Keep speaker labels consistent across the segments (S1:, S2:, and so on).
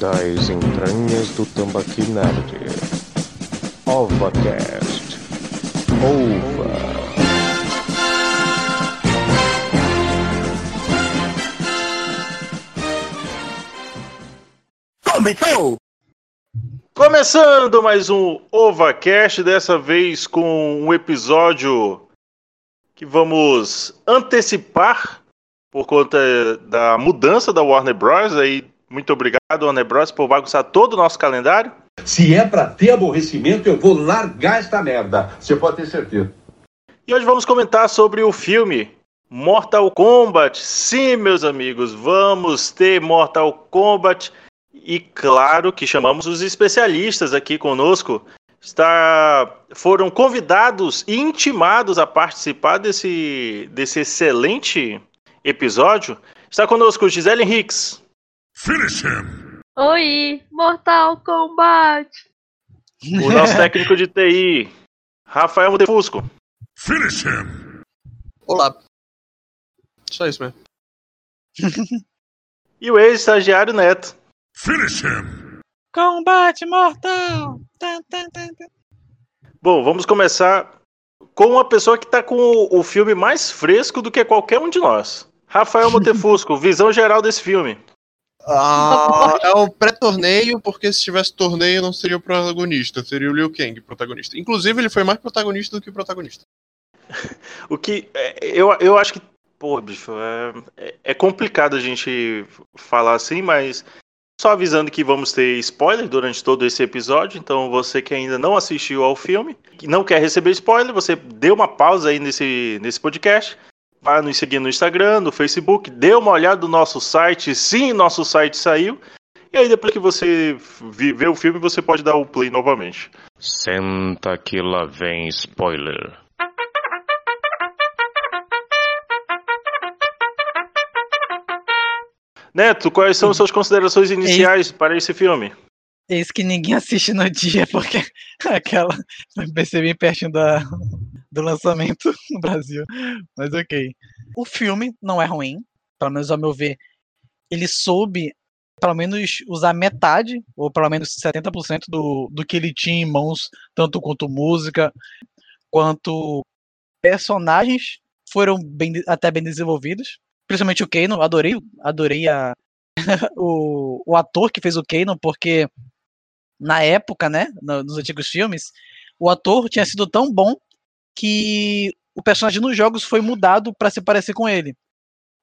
S1: das entranhas do Tambaqui Nerd. OvaCast. Ova.
S2: Começou!
S3: Começando mais um OvaCast, dessa vez com um episódio que vamos antecipar por conta da mudança da Warner Bros. Aí, muito obrigado, Warner Bros., por bagunçar todo o nosso calendário.
S2: Se é pra ter aborrecimento, eu vou largar esta merda. Você pode ter certeza.
S3: E hoje vamos comentar sobre o filme Mortal Kombat. Sim, meus amigos, vamos ter Mortal Kombat. E claro que chamamos os especialistas aqui conosco. Está, foram convidados e intimados a participar desse, desse excelente episódio. Está conosco Gisele Hicks.
S4: Finish him!
S5: Oi, Mortal Kombat!
S3: O nosso técnico de TI, Rafael Mutefusco.
S4: Finish him!
S6: Olá. Só isso mesmo.
S3: E o ex-estagiário Neto.
S4: Finish him!
S7: Combate mortal! Tan, tan, tan, tan.
S3: Bom, vamos começar com uma pessoa que está com o, o filme mais fresco do que qualquer um de nós. Rafael Mutefusco, visão geral desse filme.
S6: Ah, é um pré-torneio, porque se tivesse torneio não seria o protagonista, seria o Liu Kang o protagonista. Inclusive, ele foi mais protagonista do que o protagonista.
S3: O que é, eu, eu acho que, pô, bicho, é, é- é complicado a gente falar assim, mas só avisando que vamos ter spoiler durante todo esse episódio. Então, você que ainda não assistiu ao filme, que não quer receber spoiler, você dê uma pausa aí nesse, nesse podcast. Vá nos seguir no Instagram, no Facebook, dê uma olhada no nosso site. Sim, nosso site saiu. E aí, depois que você ver o filme, você pode dar o play novamente.
S1: Senta que lá vem spoiler.
S3: Neto, quais são as suas considerações iniciais para esse filme?
S7: Esse que ninguém assiste no dia, porque aquela. Eu percebi pertinho da, do lançamento no Brasil. Mas ok. O filme não é ruim, pelo menos ao meu ver. Ele soube, pelo menos, usar metade, ou pelo menos 70% do, do que ele tinha em mãos, tanto quanto música, quanto personagens foram bem, até bem desenvolvidos. Principalmente o Kano, adorei, adorei a, o, o ator que fez o Kano, porque na época, né, no- nos antigos filmes, o ator tinha sido tão bom que o personagem nos jogos foi mudado para se parecer com ele.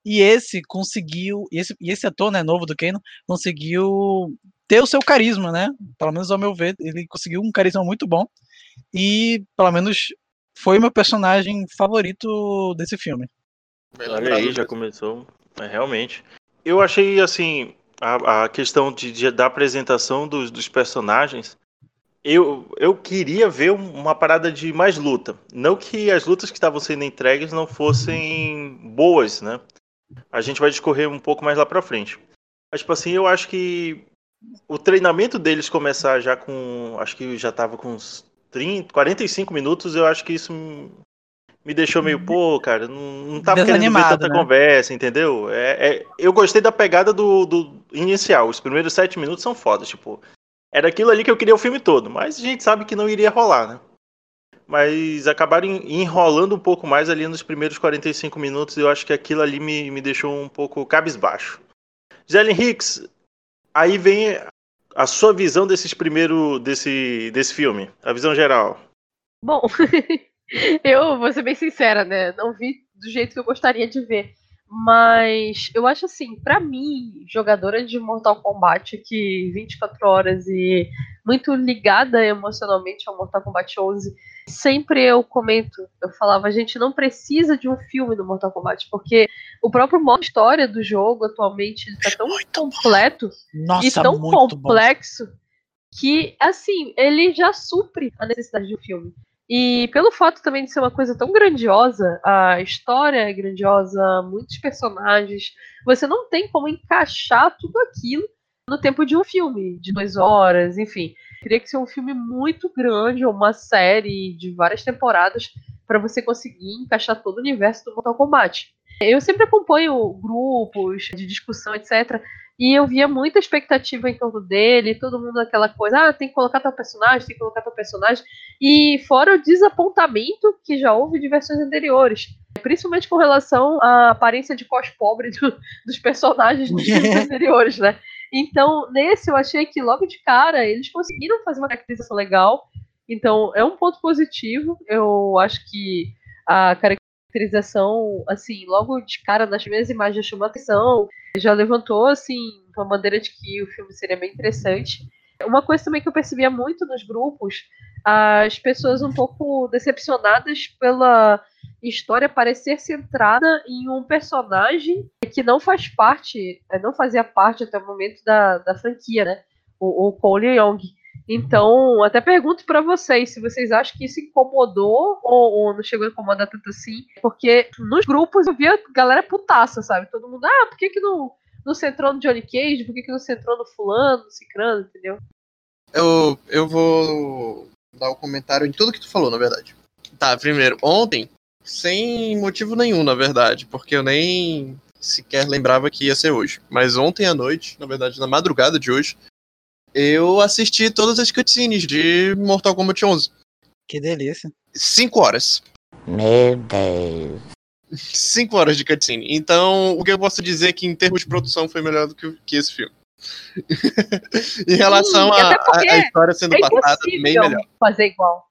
S7: E esse conseguiu, e esse, e esse ator, né, novo do Kano, conseguiu ter o seu carisma, né? Pelo menos ao meu ver, ele conseguiu um carisma muito bom. E, pelo menos, foi o meu personagem favorito desse filme.
S3: Olha aí, já começou. É, realmente. Eu achei, assim, a, a questão de, de- da apresentação dos, dos personagens. Eu, eu queria ver um- uma parada de mais luta. Não que as lutas que estavam sendo entregues não fossem boas, né? A gente vai discorrer um pouco mais lá pra frente. Mas, tipo assim, eu acho que o treinamento deles começar já com. Acho que já tava com uns 30, 45 minutos, eu acho que isso me- deixou meio, pô, cara, não, não tava querendo ver tanta
S7: né?
S3: conversa, entendeu? É, é- eu gostei da pegada do, do inicial. Os primeiros sete minutos são fodas, tipo. Era aquilo ali que eu queria o filme todo, mas a gente sabe que não iria rolar, né? Mas acabaram en- enrolando um pouco mais ali nos primeiros 45 minutos e eu acho que aquilo ali me, me deixou um pouco cabisbaixo. Jelen Hicks, aí vem a sua visão desses primeiro desse, desse filme, a visão geral.
S5: Bom, eu vou ser bem sincera, né? Não vi do jeito que eu gostaria de ver. Mas eu acho assim, pra mim, jogadora de Mortal Kombat que 24 horas e muito ligada emocionalmente ao Mortal Kombat 11, sempre eu comento, eu falava, a gente não precisa de um filme do Mortal Kombat, porque o próprio modo história do jogo atualmente ele tá tão completo
S7: Nossa,
S5: e tão
S7: muito bom.
S5: complexo que, assim, ele já supre a necessidade de um filme. E pelo fato também de ser uma coisa tão grandiosa, a história é grandiosa, muitos personagens, você não tem como encaixar tudo aquilo no tempo de um filme, de duas horas, enfim. Teria que ser um filme muito grande, ou uma série de várias temporadas, para você conseguir encaixar todo o universo do Mortal Kombat. Eu sempre acompanho grupos de discussão, etc., E eu via muita expectativa em torno dele, todo mundo aquela coisa, ah, tem que colocar tal personagem, tem que colocar tal personagem. E fora o desapontamento que já houve de versões anteriores. Principalmente com relação à aparência de cos pobre do, dos personagens dos filmes anteriores, né? Então, nesse eu achei que logo de cara eles conseguiram fazer uma caracterização legal. Então, é um ponto positivo. Eu acho que a caracterização, assim, logo de cara nas primeiras imagens chamou atenção. Já levantou, assim, uma bandeira de que o filme seria bem interessante. Uma coisa também que eu percebia muito nos grupos, as pessoas um pouco decepcionadas pela história parecer centrada em um personagem que não faz parte, não fazia parte até o momento da, da franquia, né? O, o Cole Young. Então, até pergunto para vocês se vocês acham que isso incomodou ou, ou, não chegou a incomodar tanto assim, porque nos grupos eu via galera putaça, sabe? Todo mundo, ah, por que, que não, não centrou no Johnny Cage? Por que, que não centrou no fulano, no cicrano, entendeu?
S6: Eu, eu vou dar o um comentário em tudo que tu falou, na verdade. Tá, primeiro, ontem, sem motivo nenhum, na verdade, porque eu nem sequer lembrava que ia ser hoje. Mas ontem à noite, na verdade, na madrugada de hoje, eu assisti todas as cutscenes de Mortal Kombat 11.
S7: Que delícia.
S6: Cinco horas.
S8: Meu Deus.
S6: Cinco horas de cutscene. Então, o que eu posso dizer é que em termos de produção foi melhor do que, que esse filme. em relação à história sendo
S5: é
S6: passada, bem melhor.
S5: fazer igual.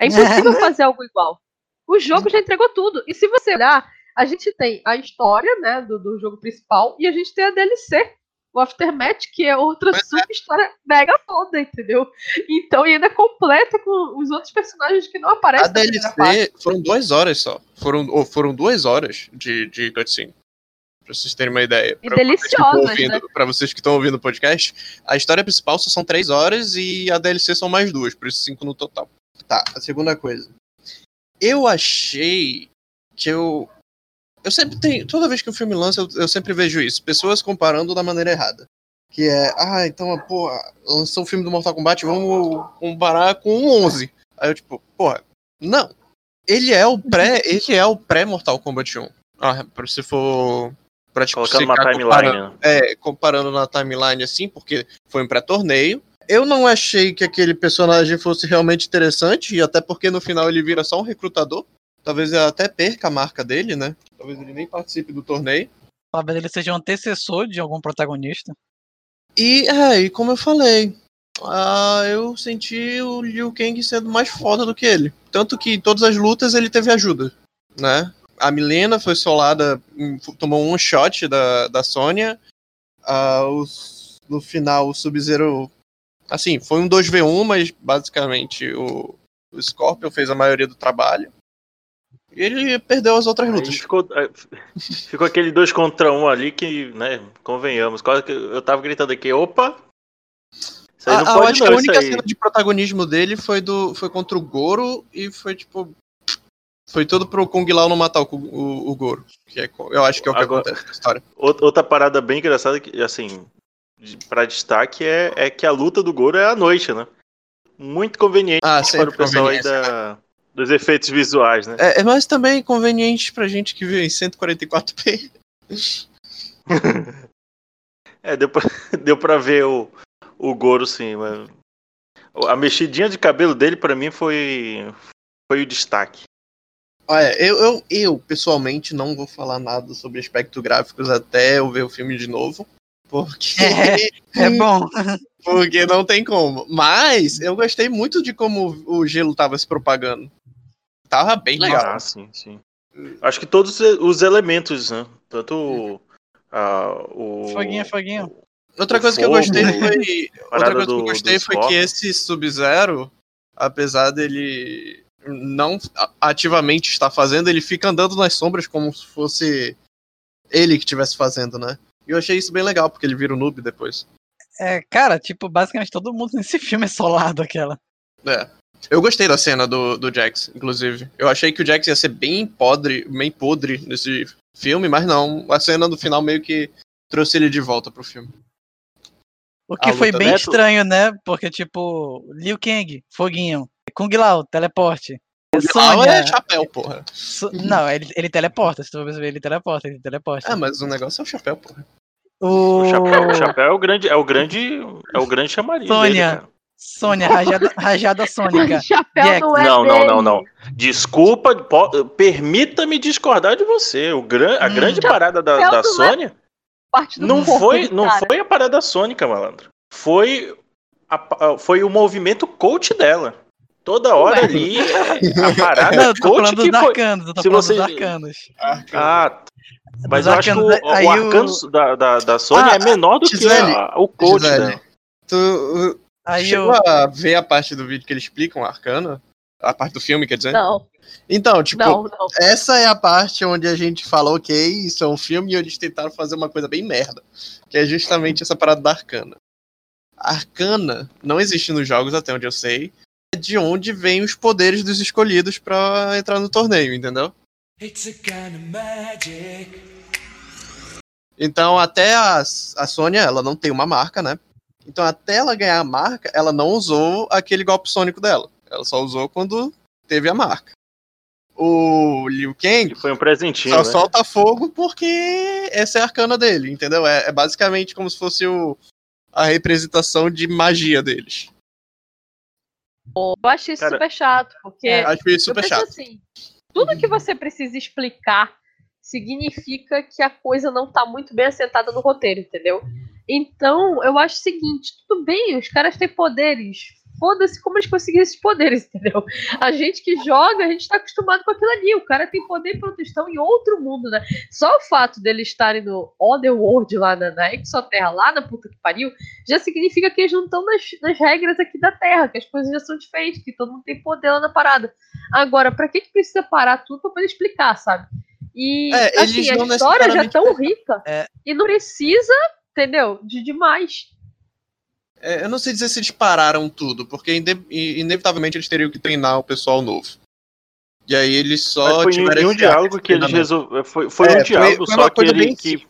S5: É impossível fazer algo igual. O jogo já entregou tudo. E se você olhar, a gente tem a história né, do, do jogo principal e a gente tem a DLC o Aftermath, que é outra super é. história mega foda, entendeu? Então, e ainda completa com os outros personagens que não aparecem.
S6: A DLC foram duas horas só. Foram, ou foram duas horas de, de cutscene. Pra vocês terem uma ideia.
S5: E pra deliciosas, ouvindo, né?
S6: Pra vocês que estão ouvindo o podcast, a história principal só são três horas e a DLC são mais duas, por isso cinco no total. Tá, a segunda coisa. Eu achei que eu eu sempre tenho. Toda vez que o filme lança, eu, eu, sempre vejo isso. Pessoas comparando da maneira errada. Que é, ah, então, pô, lançou o filme do Mortal Kombat, vamos comparar com o 11. Aí eu, tipo, porra, não. Ele é o pré. Ele é o pré-Mortal Kombat 1. Ah, se for. Pra, tipo,
S3: Colocando uma timeline. Comparando,
S6: né? É, comparando na timeline assim, porque foi um pré-torneio. Eu não achei que aquele personagem fosse realmente interessante, e até porque no final ele vira só um recrutador. Talvez ele até perca a marca dele, né? Talvez ele nem participe do torneio.
S7: Talvez ele seja um antecessor de algum protagonista.
S6: E, é, e como eu falei, uh, eu senti o Liu Kang sendo mais foda do que ele. Tanto que em todas as lutas ele teve ajuda, né? A Milena foi solada, hum, tomou um shot da, da Sônia. Uh, os, no final, o Sub-Zero. Assim, foi um 2v1, mas basicamente o, o Scorpion fez a maioria do trabalho. Ele perdeu as outras lutas.
S3: Ficou, ficou aquele dois contra um ali que, né, convenhamos. Quase que eu tava gritando aqui, opa!
S6: Isso aí não ah, pode eu acho não, que a única cena de protagonismo dele foi, do, foi contra o Goro e foi tipo. Foi tudo pro Kung Lao não matar o, o, o Goro. Que é, eu acho que é o que Agora, acontece na história.
S3: Outra parada bem engraçada, que, assim, para destaque é, é que a luta do Goro é à noite, né? Muito conveniente
S6: ah,
S3: para o pessoal aí da, dos efeitos visuais, né?
S6: É, é mas também conveniente pra gente que vive em 144p.
S3: é, deu pra, deu pra ver o, o Goro sim, mas. A mexidinha de cabelo dele, para mim, foi, foi o destaque.
S6: Olha, eu, eu, eu, pessoalmente não vou falar nada sobre aspectos gráficos até eu ver o filme de novo. Porque.
S7: É, é bom.
S6: Porque não tem como. Mas eu gostei muito de como o gelo tava se propagando tava bem legal.
S3: Ah, sim, sim. Acho que todos os elementos, né? Tanto uh, o.
S7: Foguinho, foguinho.
S6: Outra coisa fogo, que eu gostei foi. Outra coisa do, que eu gostei foi que esse Sub-Zero, apesar dele não ativamente estar fazendo, ele fica andando nas sombras como se fosse ele que estivesse fazendo, né? E eu achei isso bem legal, porque ele vira o um noob depois.
S7: É, cara, tipo, basicamente todo mundo nesse filme é solado aquela.
S6: É. Eu gostei da cena do, do Jax, inclusive. Eu achei que o Jax ia ser bem podre, bem podre nesse filme, mas não. A cena do final meio que trouxe ele de volta pro filme.
S7: O que a foi bem Neto... estranho, né? Porque, tipo, Liu Kang, foguinho. Kung Lao, teleporte.
S6: Kung Lao é chapéu, porra.
S7: So... Não, ele, ele teleporta, se tu ver, ele teleporta, ele teleporta.
S6: É, mas o negócio é o chapéu, porra.
S7: O...
S3: O chapéu, o chapéu é o grande, é o grande, é o grande chamariz dele,
S7: Sônia. Sônia, rajada, rajada sônica.
S5: Não é
S3: Não, não, não, não. Desculpa, po- permita-me discordar de você. O gran, a
S7: Hum.
S3: grande parada da, da
S5: é
S3: Sônia
S5: Parte do
S3: não
S5: corpo
S3: foi, não foi a parada sônica, malandro. Foi, a- a- foi o movimento coach dela. Toda hora
S5: Ué.
S3: ali, a parada
S7: Não, eu tô
S3: coach
S7: falando
S3: que
S7: dos
S3: foi.
S7: arcanos, eu tô
S3: se
S7: falando
S3: você-
S7: dos arcanos.
S3: Ah, mas
S7: Dos
S3: eu acho que o,
S7: arcanos,
S3: o
S7: o-
S3: arcano da, da, da Sônia
S6: Ah,
S3: é menor do
S6: Gisele,
S3: que a- o coach
S6: Gisele.
S3: dela.
S6: Tu uh,
S7: Aí
S6: chegou
S7: eu.
S6: a ver a parte do vídeo que eles explicam o Arcana? A parte do filme, quer dizer?
S5: Não,
S6: Então, tipo,
S5: não, não.
S6: essa é a parte onde a gente fala, ok, isso é um filme e eles tentaram fazer uma coisa bem merda. Que é justamente essa parada da Arcana. A Arcana não existe nos jogos, até onde eu sei. É de onde vêm os poderes dos escolhidos pra entrar no torneio, entendeu? Então, até a, a Sônia, ela não tem uma marca, né? Então, até ela ganhar a marca, ela não usou aquele golpe sônico dela. Ela só usou quando teve a marca. O Liu Kang
S3: Que foi um presentinho,
S6: só
S3: né?
S6: solta fogo porque essa é a arcana dele, entendeu? É, é basicamente como se fosse o, a representação de magia deles.
S5: Eu achei isso
S3: Cara,
S5: super chato, porque
S6: Acho isso super chato.
S5: assim, tudo que você precisa explicar significa que a coisa não tá muito bem assentada no roteiro, entendeu? Então, eu acho o seguinte, tudo bem, os caras têm poderes. Foda-se como eles conseguiram esses poderes, entendeu? A gente que joga, a gente tá acostumado com aquilo ali. O cara tem poder eles estão em outro mundo, né? Só o fato deles estarem no Otherworld lá na, na Exoterra, lá na puta que pariu, já significa que eles não estão nas, nas regras aqui da Terra, que as coisas já são diferentes, que todo mundo tem poder lá na parada. Agora, pra que, que precisa parar tudo pra poder explicar, sabe? E
S6: É,
S5: assim, a história já é tão rica
S7: É.
S5: e não precisa, entendeu? De demais.
S6: É, eu não sei dizer se eles pararam tudo, porque inde- inevitavelmente eles teriam que treinar o pessoal novo. E aí eles
S3: Mas
S6: só
S3: foi
S6: tiveram
S3: em um diálogo que eles resolveram. Foi, foi
S6: É,
S3: um
S6: foi-
S3: diálogo,
S6: foi
S3: só
S6: uma
S3: que
S6: coisa
S3: ele.
S6: bem
S3: Que...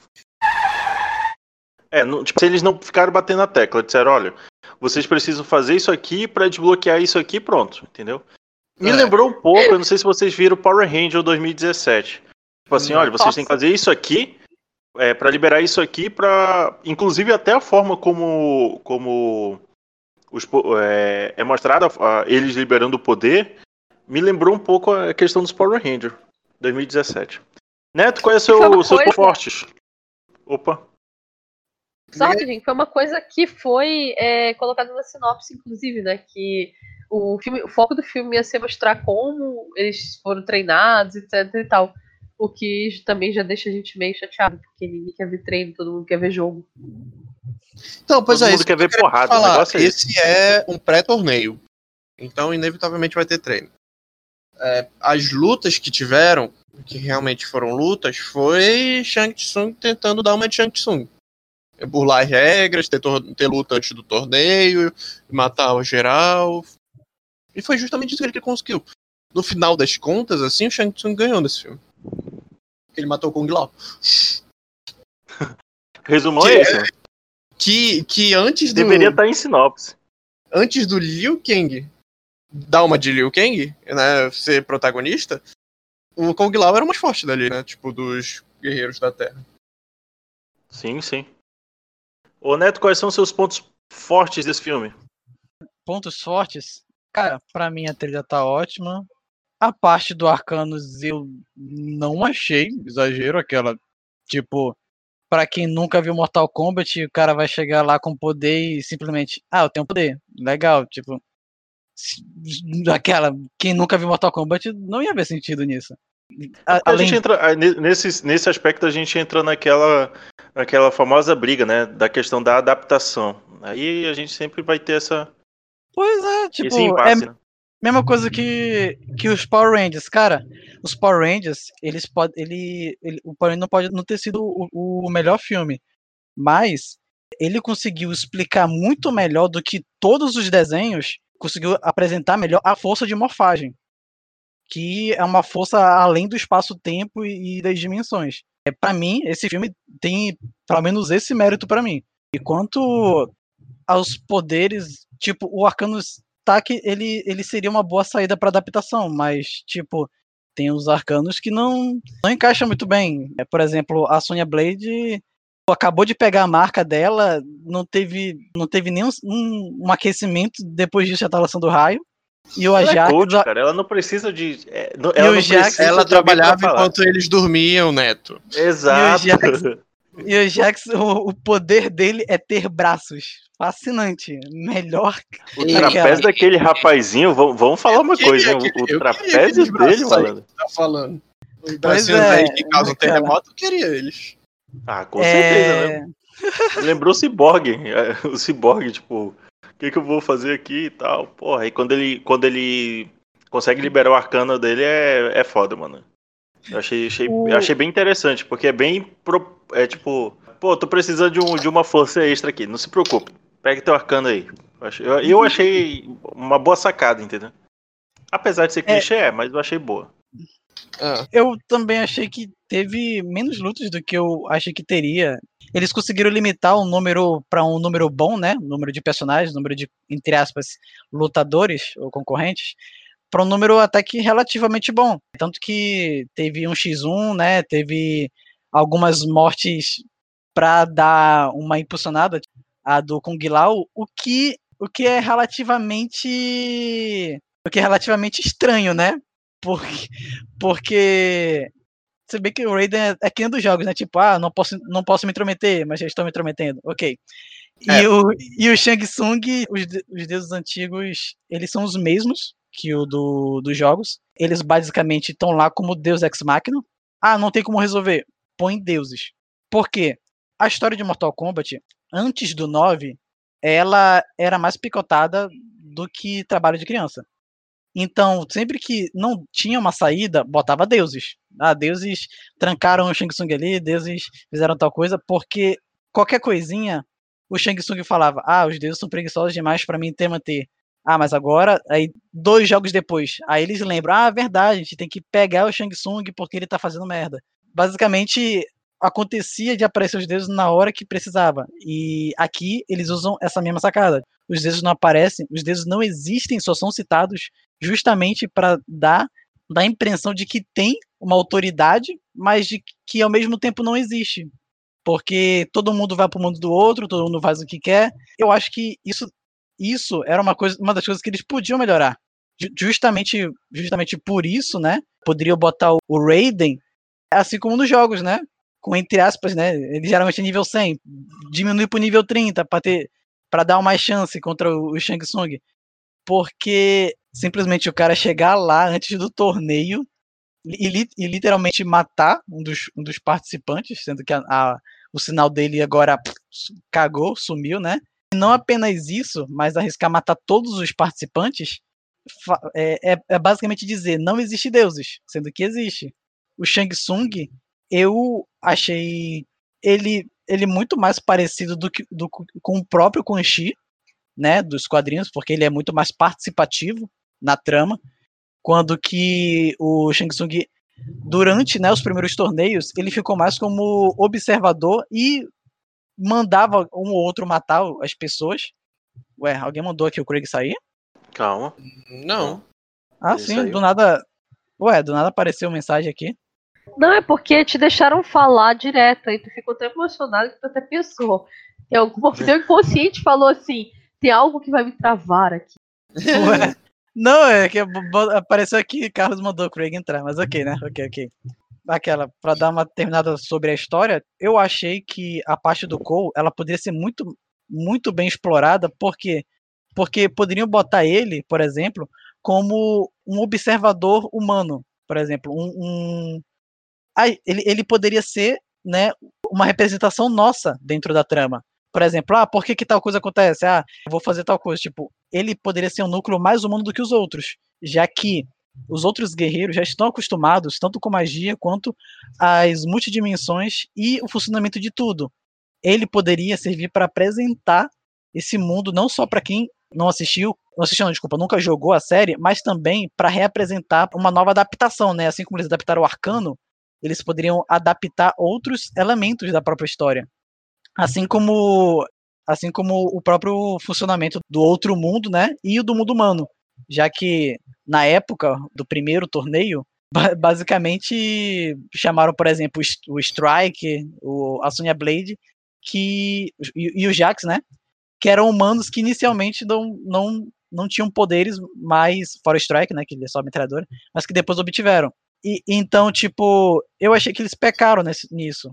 S3: É, não, tipo, se eles não ficaram batendo na tecla, disseram, olha, vocês precisam fazer isso aqui pra desbloquear isso aqui, pronto, entendeu? Me
S6: É.
S3: lembrou um pouco, eu não sei se vocês viram Power Ranger 2017. Tipo assim,
S6: Hum.
S3: olha, vocês
S5: Nossa.
S3: têm que fazer isso aqui é, para liberar isso aqui para, inclusive até a forma como como os, é, é mostrada eles liberando o poder, me lembrou um pouco a questão dos Power Ranger 2017. Neto, qual é o seu, seus
S5: coisa-
S3: fortes? Opa.
S5: Só rapidinho, foi uma coisa que foi é, colocada na sinopse, inclusive, né? Que o, filme, o foco do filme ia ser mostrar como eles foram treinados, etc e tal. O que também já deixa a gente meio chateado, porque ninguém quer ver treino, todo mundo quer ver jogo.
S6: Então, pois
S3: Todo
S6: é,
S3: mundo
S6: isso
S3: quer ver porrada, o
S6: falar.
S3: negócio é
S6: Esse é um pré-torneio. Então, inevitavelmente vai ter treino. É, as lutas que tiveram, que realmente foram lutas, foi Shang Tsung tentando dar uma de Shang Tsung. É burlar as regras, ter, ter luta antes do torneio, matar o geral. E foi justamente isso que ele conseguiu. No final das contas, assim, o Shang Tsung ganhou nesse filme. Porque ele matou o Kung Lao.
S3: Resumão
S6: Que
S3: é esse. né?
S6: Que, que antes do.
S3: Deveria estar em sinopse.
S6: antes do Liu Kang dar uma de Liu Kang, né, ser protagonista, o Kong Lao era o mais forte dali, né, tipo, dos guerreiros da Terra.
S3: Sim, sim. Ô Neto, quais são os seus pontos fortes desse filme?
S7: Pontos fortes. Cara, pra mim a trilha tá ótima. A parte do Arcanos eu não achei exagero, aquela. Tipo, pra quem nunca viu Mortal Kombat, o cara vai chegar lá com poder e simplesmente. Ah, eu tenho poder. Legal, tipo. Aquela. Quem nunca viu Mortal Kombat não ia ver sentido nisso. A-
S3: A
S7: além
S3: gente entra, ne- nesse, nesse aspecto a gente entra naquela, naquela famosa briga, né? Da questão da adaptação. Aí a gente sempre vai ter essa,
S7: Pois é, tipo, é
S3: impasse. né?
S7: Mesma coisa que, que os Power Rangers, cara. Os Power Rangers, eles podem. Ele, ele, o Power Ranger não pode não ter sido o, o melhor filme. Mas ele conseguiu explicar muito melhor do que todos os desenhos. Conseguiu apresentar melhor a força de morfagem. Que é uma força além do espaço-tempo e, e das dimensões. É, para mim, esse filme tem pelo menos esse mérito pra mim. E quanto aos poderes, tipo, o Arcanus tá que ele, ele seria uma boa saída para adaptação, mas tipo, tem os arcanos que não não encaixa muito bem. É, por exemplo, a Sonya Blade, acabou de pegar a marca dela, não teve, não teve nenhum um, um aquecimento, depois disso já tá lançando raio. E o
S3: Ela é
S7: Ajax.
S3: coach, cara. Ela não precisa de. é, não-
S7: E
S3: ela
S7: o
S3: não
S7: Jax-
S3: precisa
S6: Ela trabalhava enquanto eles dormiam, Neto.
S3: Exato.
S7: E o Jax- E o Jax, o, o poder dele é ter braços. Fascinante. Melhor.
S3: O trapézio daquele rapazinho, vamos, vamos falar uma
S6: queria
S3: coisa, hein? O, o trapézio dele, malandro.
S6: Tá falando. Os bracinhos
S7: é,
S6: aí que causam
S7: cara.
S6: terremoto, eu queria eles.
S3: Ah, com certeza,
S7: É,
S3: né? Lembrou o Cyborg, é, o Cyborg, tipo, o que, que eu vou fazer aqui e tal. Porra, aí quando ele, quando ele consegue liberar o arcano dele é, é foda, mano. Eu achei, achei,
S5: O-
S3: achei bem interessante, porque é bem. pro- é tipo, pô, tô precisando de, um, de uma força extra aqui, não se preocupe. Pega teu arcano aí. Eu achei, eu, achei uma boa sacada, entendeu? Apesar de ser clichê, é, mas eu achei boa.
S6: Ah,
S7: Eu também achei que teve menos lutas do que eu achei que teria. Eles conseguiram limitar o número para um número bom, né? Número de personagens, número de, entre aspas, lutadores ou concorrentes, para um número até que relativamente bom. Tanto que teve um X1, né? Teve algumas mortes para dar uma impulsionada, a do Kung Lao, o que, o que é relativamente. O que é relativamente estranho, né? Porque, porque se bem que o Raiden é, é que nem dos jogos, né? Tipo, ah, não posso, não posso me intrometer, mas já estou me intrometendo. Ok. E,
S6: É.
S7: o, e o Shang Tsung, os, os deuses antigos, eles são os mesmos que o do, dos jogos. Eles basicamente estão lá como Deus Ex Machina. Ah, não tem como resolver. Põe deuses. Por quê? A história de Mortal Kombat, antes do 9, ela era mais picotada do que trabalho de criança. Então, sempre que não tinha uma saída, botava deuses. Ah, deuses trancaram o Shang Tsung ali, deuses fizeram tal coisa, porque qualquer coisinha, o Shang Tsung falava: Ah, os deuses são preguiçosos demais pra mim ter manter. Ah, mas agora, aí dois jogos depois, aí eles lembram: Ah, verdade, a gente tem que pegar o Shang Tsung porque ele tá fazendo merda. Basicamente, acontecia de aparecer os deuses na hora que precisava. E aqui eles usam essa mesma sacada. Os deuses não aparecem, os deuses não existem, só são citados justamente para dar, dar a impressão de que tem uma autoridade, mas de que ao mesmo tempo não existe. Porque todo mundo vai para o mundo do outro, todo mundo faz o que quer. Eu acho que isso, isso era uma, coisa, uma das coisas que eles podiam melhorar. Ju- Justamente, justamente por isso, né? Poderiam botar o Raiden, assim como nos jogos, né? Com entre aspas, né? Ele geralmente é nível 100, diminui para nível 30 para ter para dar uma chance contra o o Shang Tsung. Porque simplesmente o cara chegar lá antes do torneio e, e literalmente matar um dos, um dos participantes, sendo que a- a- o sinal dele agora cagou, sumiu, né? E não apenas isso, mas arriscar matar todos os participantes é, é- é basicamente dizer não existe deuses, sendo que existe. O Shang Tsung, eu achei ele, ele muito mais parecido do que, do, com o próprio Quan Chi, né, dos quadrinhos, porque ele é muito mais participativo na trama, quando que o Shang Tsung, durante né, os primeiros torneios, ele ficou mais como observador e mandava um ou outro matar as pessoas. Ué, alguém mandou aqui o Craig sair?
S3: Calma.
S6: não.
S7: Ah,
S3: Ele
S7: sim,
S3: saiu.
S7: do nada. Ué, do nada apareceu mensagem aqui.
S5: Não, é porque te deixaram falar direto, aí tu ficou tão emocionado que tu até pensou. Tem alguma, teu inconsciente falou assim: tem algo que vai me travar aqui.
S7: Ué. Não, é que apareceu aqui, Carlos mandou o Craig entrar, mas ok, né? Ok, ok. Aquela, pra dar uma terminada sobre a história, eu achei que a parte do Cole, ela poderia ser muito, muito bem explorada, porque porque poderiam botar ele, por exemplo, como um observador humano, por exemplo, um, um... Ele, ele poderia ser, né, uma representação nossa dentro da trama. Por exemplo, ah, por que, que tal coisa acontece? Ah, vou fazer tal coisa. Tipo, ele poderia ser um núcleo mais humano do que os outros, já que os outros guerreiros já estão acostumados tanto com magia quanto as multidimensões e o funcionamento de tudo. Ele poderia servir para apresentar esse mundo não só para quem não assistiu, não assistiu, não, desculpa, nunca jogou a série, mas também para reapresentar uma nova adaptação, né? Assim como eles adaptaram o Arcano, eles poderiam adaptar outros elementos da própria história. Assim como assim como o próprio funcionamento do outro mundo, né? E o do mundo humano, já que na época do primeiro torneio, ba- basicamente chamaram, por exemplo, o Strike, o, a Sonya Blade que. E, e o Jax, né? Que eram humanos que inicialmente não, não, não tinham poderes mais. Fora o Strike, né? Que ele é só metralhadora, mas que depois obtiveram. E, então, tipo, eu achei que eles pecaram nesse, nisso.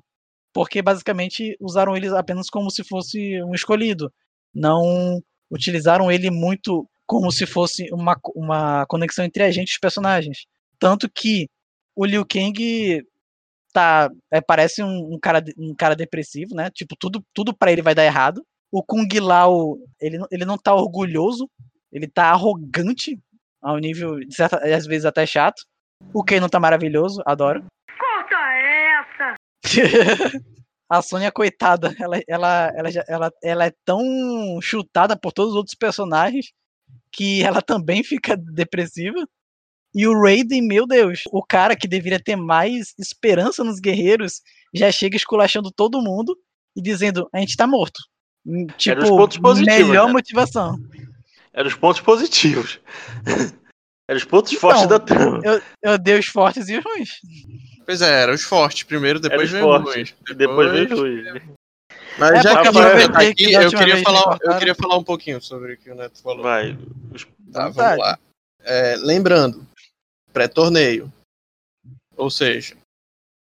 S7: Porque basicamente usaram eles apenas como se fosse um escolhido. Não utilizaram ele muito como se fosse uma, uma conexão entre a gente e os personagens. Tanto que o Liu Kang tá. É, parece um, um, cara, um cara depressivo, né? Tipo, tudo, tudo para ele vai dar errado. O Kung Lao, ele, ele não tá orgulhoso, ele tá arrogante ao nível, de certa, às vezes até chato. O Ken não tá maravilhoso, adoro.
S9: Corta essa!
S7: a Sônia, coitada, ela, ela, ela, ela, ela é tão chutada por todos os outros personagens que ela também fica depressiva. E o Raiden, meu Deus, o cara que deveria ter mais esperança nos guerreiros, já chega esculachando todo mundo e dizendo: a gente tá morto. Tipo, melhor
S3: né?
S7: motivação.
S3: Eram os pontos positivos. Eram os pontos então, fortes da trama.
S7: Eu, eu dei os fortes e os ruins.
S6: Pois é, eram os fortes primeiro, depois veio os ruins.
S3: Depois veio os ruins.
S6: Mas é já que eu tá aqui, eu queria, falar, eu queria falar um pouquinho sobre o que o Neto falou.
S3: Vai.
S6: Tá, vamos lá. É, lembrando, pré-torneio. Ou seja,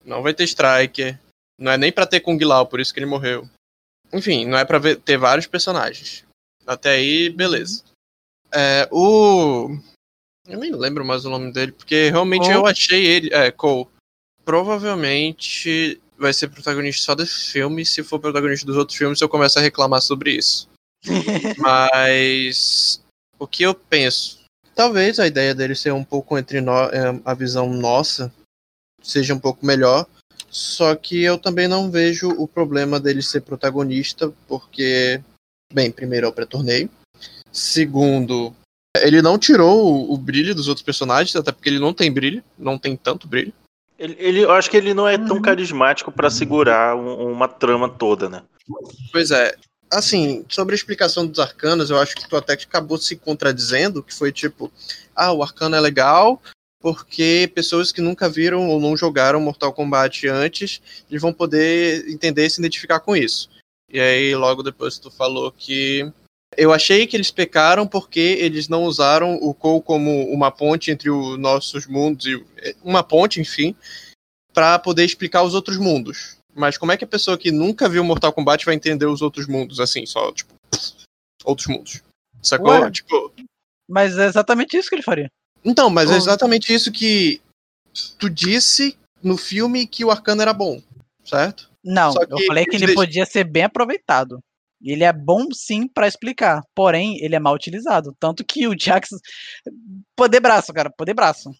S6: não vai ter Striker. Não é nem pra ter Kung Lao, por isso que ele morreu. Enfim, não é pra ver, ter vários personagens. Até aí, beleza. É, o. Eu nem lembro mais o nome dele, porque realmente Cole. eu achei ele. É, Cole. Provavelmente vai ser protagonista só desse filme. Se for protagonista dos outros filmes, eu começo a reclamar sobre isso. Mas. O que eu penso? Talvez a ideia dele ser um pouco entre nós, é, a visão nossa seja um pouco melhor. Só que eu também não vejo o problema dele ser protagonista, porque, bem, primeiro é o pré-torneio. Segundo, ele não tirou o, o, brilho dos outros personagens, até porque ele não tem brilho, não tem tanto brilho.
S3: Ele, ele eu acho que ele não é tão uhum. carismático para segurar um, uma trama toda, né?
S6: Pois é, assim, sobre a explicação dos arcanos, eu acho que tu até acabou se contradizendo, que foi tipo, ah, o arcano é legal porque pessoas que nunca viram ou não jogaram Mortal Kombat antes, eles vão poder entender e se identificar com isso. E aí logo depois tu falou que eu achei que eles pecaram porque eles não usaram o Cole como uma ponte entre os nossos mundos e uma ponte, enfim, para poder explicar os outros mundos. Mas como é que a pessoa que nunca viu Mortal Kombat vai entender os outros mundos, assim, só, tipo, outros mundos? Sacou? Ué, tipo.
S7: Mas é exatamente isso que ele faria.
S6: Então, mas é exatamente isso que tu disse no filme que o Arcano era bom, certo?
S7: Não, eu falei que ele podia ser bem aproveitado. Ele é bom sim para explicar, porém ele é mal utilizado. Tanto que o Jax. Poder braço, cara, poder braço.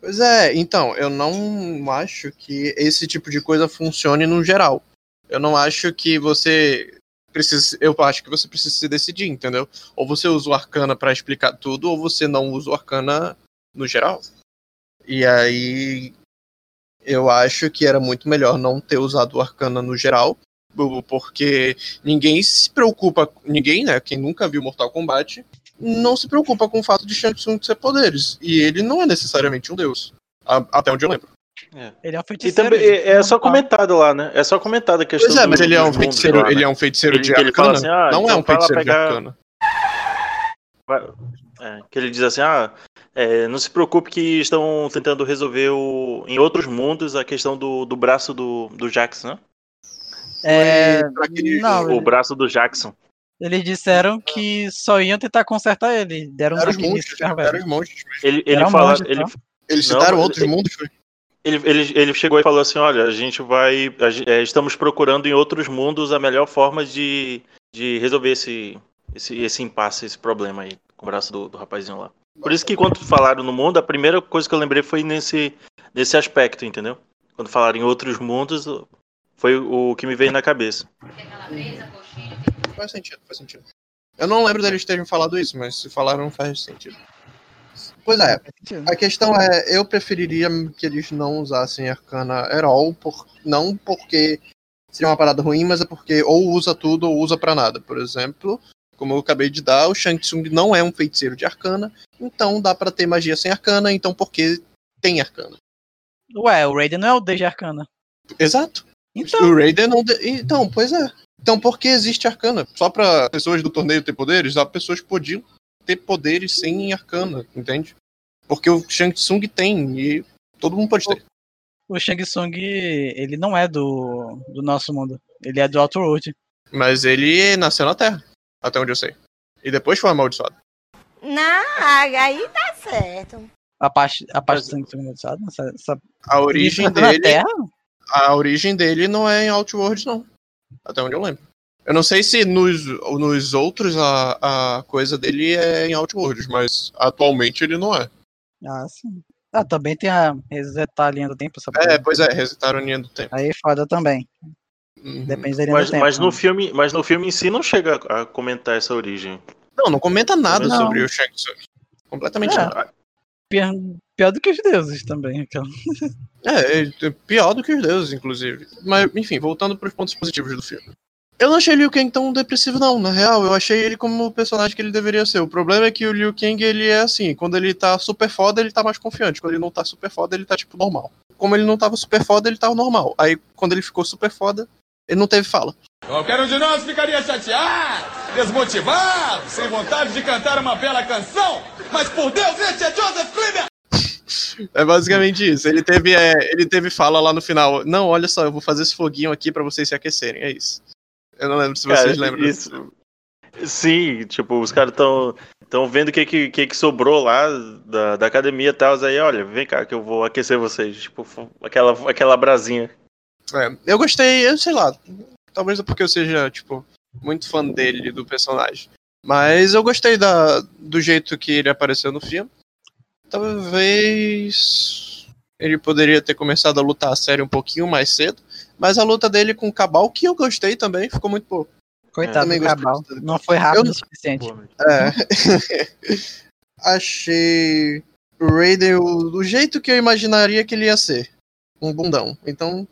S6: Pois é, então, eu não acho que esse tipo de coisa funcione no geral. Eu não acho que você precisa. Eu acho que você precisa se decidir, entendeu? Ou você usa o Arcana para explicar tudo, ou você não usa o Arcana no geral. E aí. Eu acho que era muito melhor não ter usado o Arcana no geral, porque ninguém se preocupa, ninguém, né, quem nunca viu Mortal Kombat, não se preocupa com o fato de Shang Tsung ter poderes. E ele não é necessariamente um deus. até onde eu lembro.
S7: É. Ele é um feiticeiro.
S3: E também, é, é só comentado lá, né? É só comentado a questão
S6: Pois é, mas ele é um feiticeiro, lá, né? ele é um feiticeiro ele, de arcana. Assim, ah, não então é um feiticeiro pegar... de arcana.
S3: É, que ele diz assim, ah, é, não se preocupe que estão tentando resolver o, em outros mundos a questão do, do braço do, do Jackson, né?
S7: É,
S3: não, o braço do Jackson.
S7: Eles disseram que só iam tentar consertar ele. Deram
S6: era os monstros, era os monstros.
S3: Ele, ele fala, monstro, ele,
S6: eles citaram não, outros ele, mundos, foi?
S3: Ele, ele, ele chegou e falou assim: olha, a gente vai. A, é, estamos procurando em outros mundos a melhor forma de, de resolver esse, esse, esse impasse, esse problema aí, com o braço do, do rapazinho lá. Por isso que quando falaram no mundo, a primeira coisa que eu lembrei foi nesse, nesse aspecto, entendeu? Quando falaram em outros mundos, foi o que me veio na cabeça.
S6: Faz sentido, faz sentido. Eu não lembro deles terem falado isso, mas se falaram faz sentido. Pois é, a questão é, eu preferiria que eles não usassem Arcana at all, por, não porque seria uma parada ruim, mas é porque ou usa tudo ou usa para nada. Por exemplo, como eu acabei de dar, o Shang Tsung não é um feiticeiro de Arcana, então dá para ter magia sem Arcana, então por que tem Arcana?
S7: Ué, o Raiden não é o D de Arcana.
S6: Exato.
S7: Então,
S6: O Raiden não. de- Então, pois é. Então, por que existe arcana? Só pra pessoas do torneio ter poderes? As pessoas podiam ter poderes sem arcana, entende? Porque o Shang Tsung tem e todo mundo pode ter.
S7: o Shang Tsung, ele não é do, do nosso mundo. Ele é do Outworld.
S6: Mas ele nasceu na Terra, até onde eu sei. E depois foi amaldiçoado.
S10: Não, aí tá certo.
S7: A parte, a parte do Shang Tsung, sabe? Essa, essa...
S6: A origem
S7: Ele nasceu na
S6: dele.
S7: Terra?
S6: A origem dele não é em Outworld, não. Até onde eu lembro. Eu não sei se nos, nos outros a, a coisa dele é em Outworld, mas atualmente ele não é.
S7: Ah, sim. Ah, também tem a resetar a linha do tempo. Essa
S6: É, pois é, resetaram a linha do tempo.
S7: Aí foda também.
S6: Uhum.
S7: Depende da linha
S3: Mas,
S7: do tempo.
S3: mas no filme, mas no filme em si não chega a comentar essa origem.
S6: Não, não comenta nada
S7: Não.
S6: sobre o Shang Tsung. Completamente
S7: É.
S6: nada.
S7: Pior, do que os deuses também. Aquela.
S6: É, é pior do que os deuses, inclusive. Mas, enfim, voltando para os pontos positivos do filme. Eu não achei o Liu Kang tão depressivo, não. Na real, eu achei ele como o personagem que ele deveria ser. O problema é que o Liu Kang, ele é assim, quando ele tá super foda, ele tá mais confiante. Quando ele não tá super foda, ele tá, tipo, normal. Como ele não tava super foda, ele tava normal. Aí, quando ele ficou super foda, ele não teve fala.
S11: Qualquer um de nós ficaria chateado, desmotivado, sem vontade de cantar uma bela canção. Mas por Deus, este é Joseph Kleber!
S6: É basicamente isso. Ele teve, é, ele teve fala lá no final. Não, olha só, eu vou fazer esse foguinho aqui pra vocês se aquecerem. É isso. Eu não lembro se vocês
S3: Cara,
S6: lembram.
S3: Isso, sim, tipo, os caras estão tão vendo o que, que, que que sobrou lá da, da academia e tal. Aí, olha, vem cá que eu vou aquecer vocês. Tipo, aquela, aquela brasinha.
S6: É, eu gostei, eu sei lá. Talvez é porque eu seja, tipo, muito fã dele, do personagem. Mas eu gostei da, do jeito que ele apareceu no filme. Talvez ele poderia ter começado a lutar a sério um pouquinho mais cedo. Mas a luta dele com o Cabal, que eu gostei também, ficou muito boa.
S7: Coitado
S6: também
S7: do Cabal. Não foi rápido
S6: Eu-
S7: o suficiente.
S6: É. Achei o Raiden do jeito que eu imaginaria que ele ia ser. Um bundão. Então,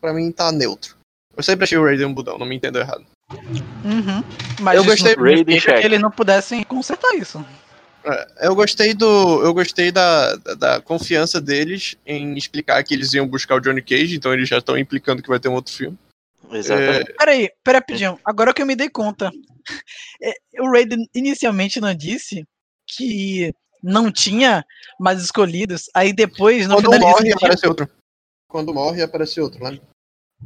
S6: pra mim, tá neutro. Eu sempre achei o Raiden um bundão, não me entendo errado.
S7: Uhum. Mas
S6: Eu gostei-
S3: Raiden
S7: que eles não pudessem consertar isso.
S6: É, Eu gostei do. Eu gostei da, da, da confiança deles em explicar que eles iam buscar o Johnny Cage, então eles já estão implicando que vai ter um outro filme.
S3: Exatamente.
S7: Peraí, peraí, rapidinho. Agora que eu me dei conta. É, o Raiden inicialmente não disse que não tinha mais escolhidos. Aí depois, no
S6: Quando
S7: final
S6: morre, aparece outro. Quando morre, aparece outro, lembra?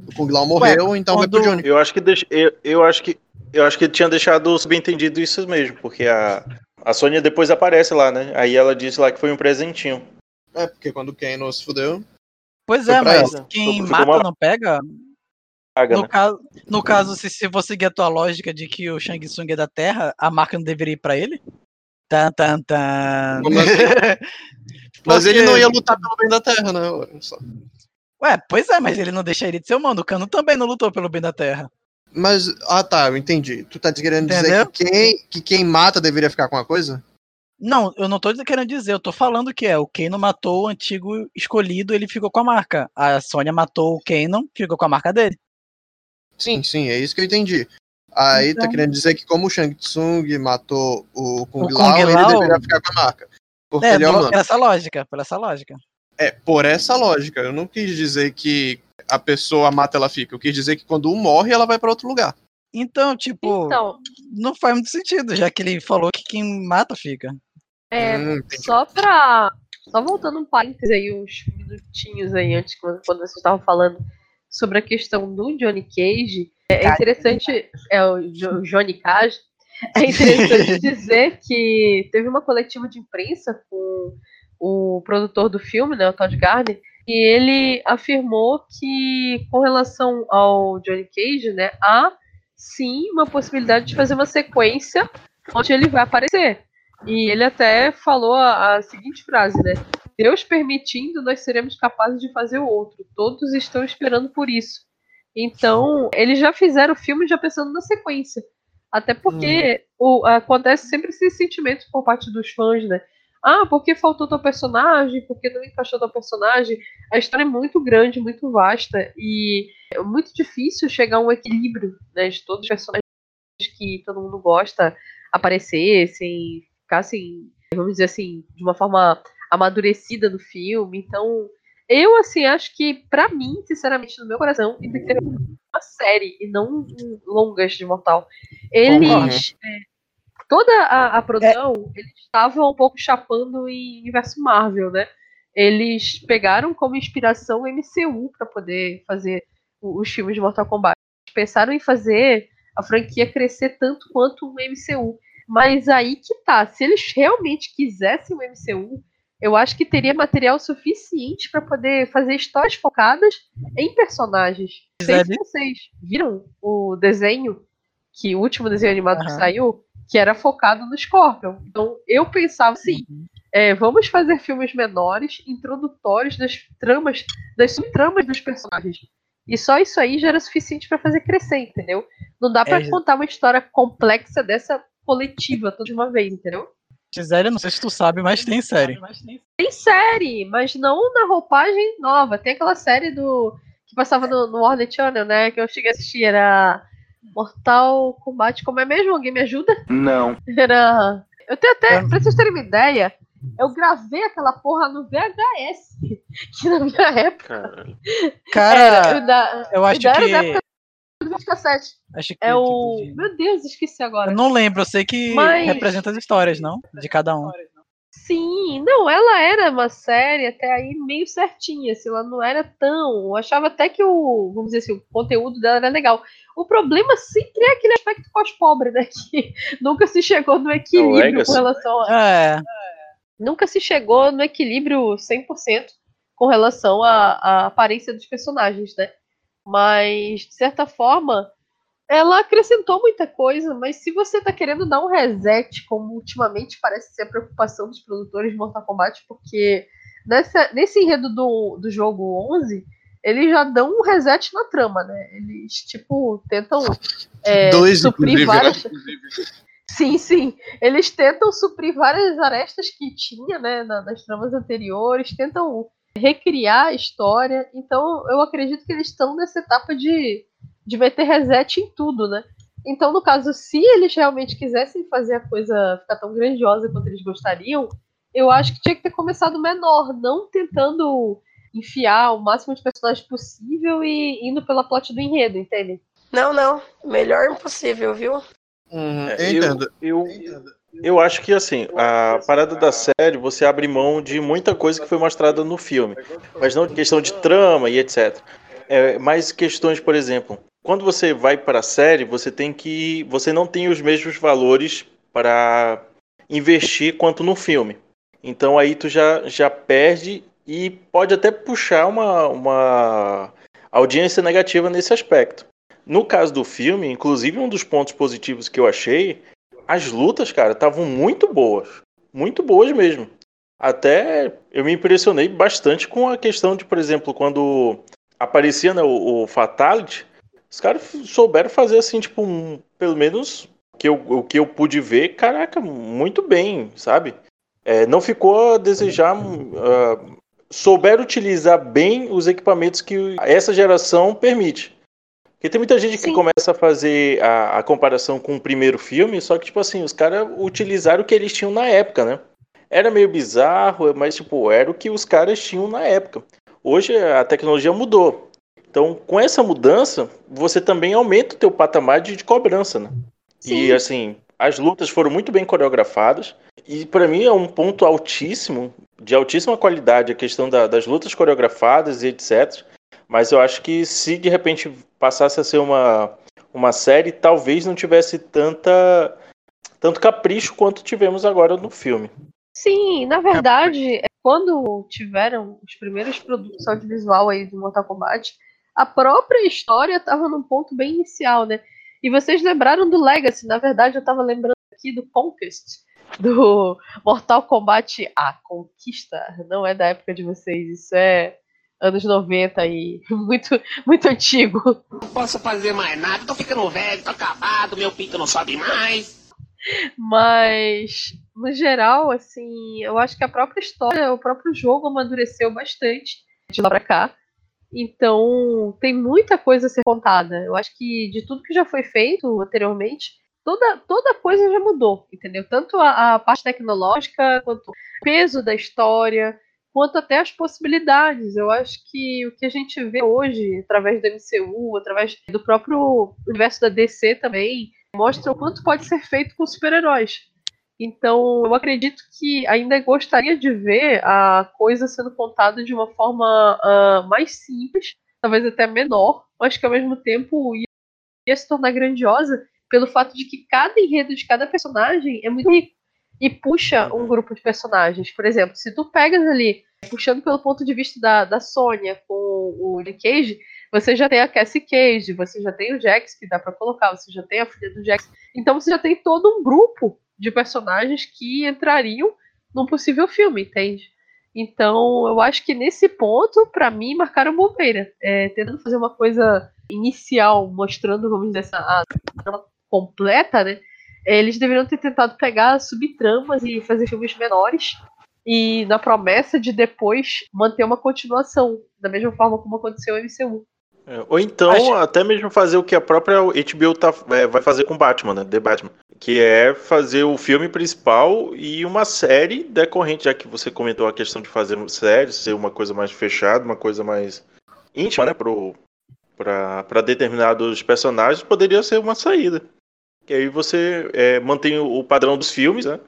S6: O Kung Lao morreu, então vai pro
S7: quando-
S6: Johnny.
S3: Eu acho que deixa, eu, eu acho que eu acho que ele tinha deixado subentendido isso mesmo, porque a a Sônia depois aparece lá, né? Aí ela disse lá que foi um presentinho.
S6: É, porque quando o Kano se fudeu.
S7: Pois é, mas
S3: ela.
S7: quem
S3: Ficou
S7: mata
S3: uma-
S7: não pega.
S3: Paga,
S7: No
S3: né?
S7: caso, no caso se, se você seguir a tua lógica de que o Shang Tsung é da Terra, a marca não deveria ir pra ele? Tan, tan, tan.
S6: Assim? Mas ele não ia lutar pelo bem da Terra, né?
S7: Ué, pois é, mas ele não deixa ele de ser humano. O Cano também não lutou pelo bem da Terra.
S6: Mas, ah tá, eu entendi. Tu tá querendo dizer
S7: Entendeu?
S6: que quem, que quem mata deveria ficar com a coisa?
S7: Não, eu não tô querendo dizer, eu tô falando que é. O Kano matou o antigo escolhido, ele ficou com a marca. A Sônia matou o Kanon, ficou com a marca dele.
S6: Sim, sim, é isso que eu entendi. Aí tá
S7: Então-
S6: querendo dizer que como o Shang Tsung matou o Kung,
S7: O Kung
S6: Lao, ele
S7: Lao-
S6: deveria ficar com a marca. Porque
S7: É,
S6: ele é humano.
S7: por essa lógica, por essa lógica.
S6: É, por essa lógica. Eu não quis dizer que a pessoa mata, ela fica. Eu quis dizer que quando um morre, ela vai pra outro lugar.
S7: Então, tipo,
S5: Então,
S7: não faz muito sentido, já que ele falou que quem mata fica.
S5: é,
S6: Hum,
S5: só pra. Só voltando um parênteses aí, uns minutinhos aí antes, quando, quando vocês estavam falando sobre a questão do Johnny Cage, é, interessante. É o Jo- Johnny Cage. É interessante dizer que teve uma coletiva de imprensa com o produtor do filme, né, o Todd Garner, e ele afirmou que, com relação ao Johnny Cage, né, há sim uma possibilidade de fazer uma sequência onde ele vai aparecer. E ele até falou a, a seguinte frase, né? Deus permitindo, nós seremos capazes de fazer o outro. Todos estão esperando por isso. Então, eles já fizeram o filme já pensando na sequência. Até porque o, acontece sempre esse sentimento por parte dos fãs, né? Ah, porque faltou teu personagem? Porque não encaixou teu personagem? A história é muito grande, muito vasta e é muito difícil chegar a um equilíbrio, né? De todos os personagens que todo mundo gosta aparecessem, ficassem, vamos dizer assim, de uma forma amadurecida no filme. Então, eu, assim, acho que, pra mim, sinceramente, no meu coração, tem que ter uma série e não um longas de Mortal. Eles. é, toda a, a produção, eles estavam um pouco chapando em universo Marvel, né? Eles pegaram como inspiração o MCU pra poder fazer os filmes de Mortal Kombat. Eles pensaram em fazer a franquia crescer tanto quanto o MCU. Mas aí que tá, se eles realmente quisessem o MCU, eu acho que teria material suficiente pra poder fazer histórias focadas em personagens. Não sei se
S7: Gisele?
S5: vocês viram o desenho, que o último desenho animado que
S7: Aham.
S5: saiu, que era focado no Scorpion. Então eu pensava assim, é, vamos fazer filmes menores, introdutórios das tramas, das subtramas dos personagens. E só isso aí já era suficiente pra fazer crescer, entendeu? Não dá pra
S7: É,
S5: contar uma história complexa dessa coletiva toda de uma vez, entendeu?
S7: Gisele, não sei se tu sabe, mas tem série.
S5: Tem série, mas não na roupagem nova. Tem aquela série do que passava no, no Warner Channel, né? Que eu cheguei a assistir, era Mortal Kombat. Como é mesmo? Alguém me ajuda?
S11: Não.
S5: Era. Eu tenho até, pra vocês terem uma ideia, eu gravei aquela porra no VHS. Que na minha época.
S7: Cara,
S5: era, eu, ainda-
S7: eu acho
S5: era da
S7: que-
S5: época do videocassete.
S7: Acho que
S5: É
S7: tipo,
S5: o.
S7: de-
S5: Meu Deus, esqueci agora.
S7: Eu não lembro, eu sei que
S5: Mas-
S7: representa as histórias, não? De cada um.
S5: Sim, não, ela era uma série até aí meio certinha, assim, ela não era tão. Eu achava até que o, vamos dizer assim, o conteúdo dela era legal. O problema sempre é aquele aspecto pós-pobre, né? Que nunca se chegou no equilíbrio
S3: Legacy.
S5: com relação a.
S7: É,
S5: Nunca se chegou no equilíbrio 100% com relação à, à aparência dos personagens, né? Mas, de certa forma, ela acrescentou muita coisa, mas se você tá querendo dar um reset, como ultimamente parece ser a preocupação dos produtores de Mortal Kombat, porque nessa, nesse enredo do, do jogo 11, eles já dão um reset na trama, né? Eles, tipo, tentam é,
S6: Dois,
S5: suprir
S6: né?
S5: várias... Sim, sim. Eles tentam suprir várias arestas que tinha, né, na- nas tramas anteriores, tentam recriar a história. Então, eu acredito que eles estão nessa etapa de, de meter reset em tudo, né? Então, no caso, se eles realmente quisessem fazer a coisa ficar tão grandiosa quanto eles gostariam, eu acho que tinha que ter começado menor, não tentando enfiar o máximo de personagens possível e indo pela plot do enredo, entende?
S10: Não, não. Melhor impossível, viu?
S6: Uhum,
S3: É,
S6: eu entendo.
S3: Eu, eu acho que assim, a parada da série, você abre mão de muita coisa que foi mostrada no filme. Mas não questão de trama e etc. É, mais questões, por exemplo, quando você vai para a série, você tem que. Você não tem os mesmos valores para investir quanto no filme. Então aí tu já, já perde e pode até puxar uma, uma audiência negativa nesse aspecto. No caso do filme, inclusive um dos pontos positivos que eu achei, as lutas, cara, estavam muito boas. Muito boas mesmo. Até eu me impressionei bastante com a questão de, por exemplo, quando aparecia né, o, o Fatality, os caras souberam fazer assim, tipo, um, pelo menos que eu, o que eu pude ver, caraca, muito bem, sabe? É, não ficou a desejar. ah, souberam utilizar bem os equipamentos que essa geração permite. Porque tem muita gente que
S5: Sim.
S3: começa a fazer a, a comparação com o primeiro filme, só que, tipo assim, os caras utilizaram o que eles tinham na época, né? Era meio bizarro, mas, tipo, era o que os caras tinham na época. Hoje a tecnologia mudou. Então, com essa mudança, você também aumenta o teu patamar de, de cobrança, né? E,
S5: Sim.
S3: assim, as lutas foram muito bem coreografadas. E, pra mim, é um ponto altíssimo, de altíssima qualidade, a questão da- das lutas coreografadas e etc. Mas eu acho que se de repente passasse a ser uma, uma série, talvez não tivesse tanta tanto capricho quanto tivemos agora no filme.
S5: Sim, na verdade, é, quando tiveram os primeiros produtos audiovisual aí do Mortal Kombat, a própria história estava num ponto bem inicial, né? E vocês lembraram do Legacy, na verdade eu estava lembrando aqui do Conquest, do Mortal Kombat A Conquista, não é da época de vocês, isso é anos 90 e muito, muito antigo.
S12: Não posso fazer mais nada, tô ficando velho, tô acabado, meu pinto não sobe mais.
S5: Mas, no geral, assim, eu acho que a própria história, o próprio jogo amadureceu bastante de lá pra cá. Então, tem muita coisa a ser contada. Eu acho que de tudo que já foi feito anteriormente, toda, toda coisa já mudou, entendeu? Tanto a, a parte tecnológica, quanto o peso da história, quanto até as possibilidades. Eu acho que o que a gente vê hoje, através do MCU, através do próprio universo da DC também, mostra o quanto pode ser feito com super-heróis. Então, eu acredito que ainda gostaria de ver a coisa sendo contada de uma forma uh, mais simples, talvez até menor, mas que ao mesmo tempo ia, ia se tornar grandiosa pelo fato de que cada enredo de cada personagem é muito rico e puxa um grupo de personagens. Por exemplo, se tu pegas ali, puxando pelo ponto de vista da, da Sônia com o Nick Cage, você já tem a Cassie Cage, você já tem o Jax que dá para colocar, você já tem a filha do Jax. Então você já tem todo um grupo de personagens que entrariam num possível filme, entende? Então, eu acho que nesse ponto, para mim, marcaram bobeira. É, tentando fazer uma coisa inicial, mostrando, vamos dizer, essa a completa, né? Eles deveriam ter tentado pegar subtramas e fazer filmes menores e na promessa de depois manter uma continuação, da mesma forma como aconteceu no MCU.
S3: É, ou então, Acho... até mesmo fazer o que a própria HBO tá, é, vai fazer com Batman, né? The Batman. Que é fazer o filme principal e uma série decorrente, já que você comentou a questão de fazer série, ser uma coisa mais fechada, uma coisa mais íntima, né? Para determinados personagens, poderia ser uma saída. Que aí você é, mantém o padrão dos filmes, né?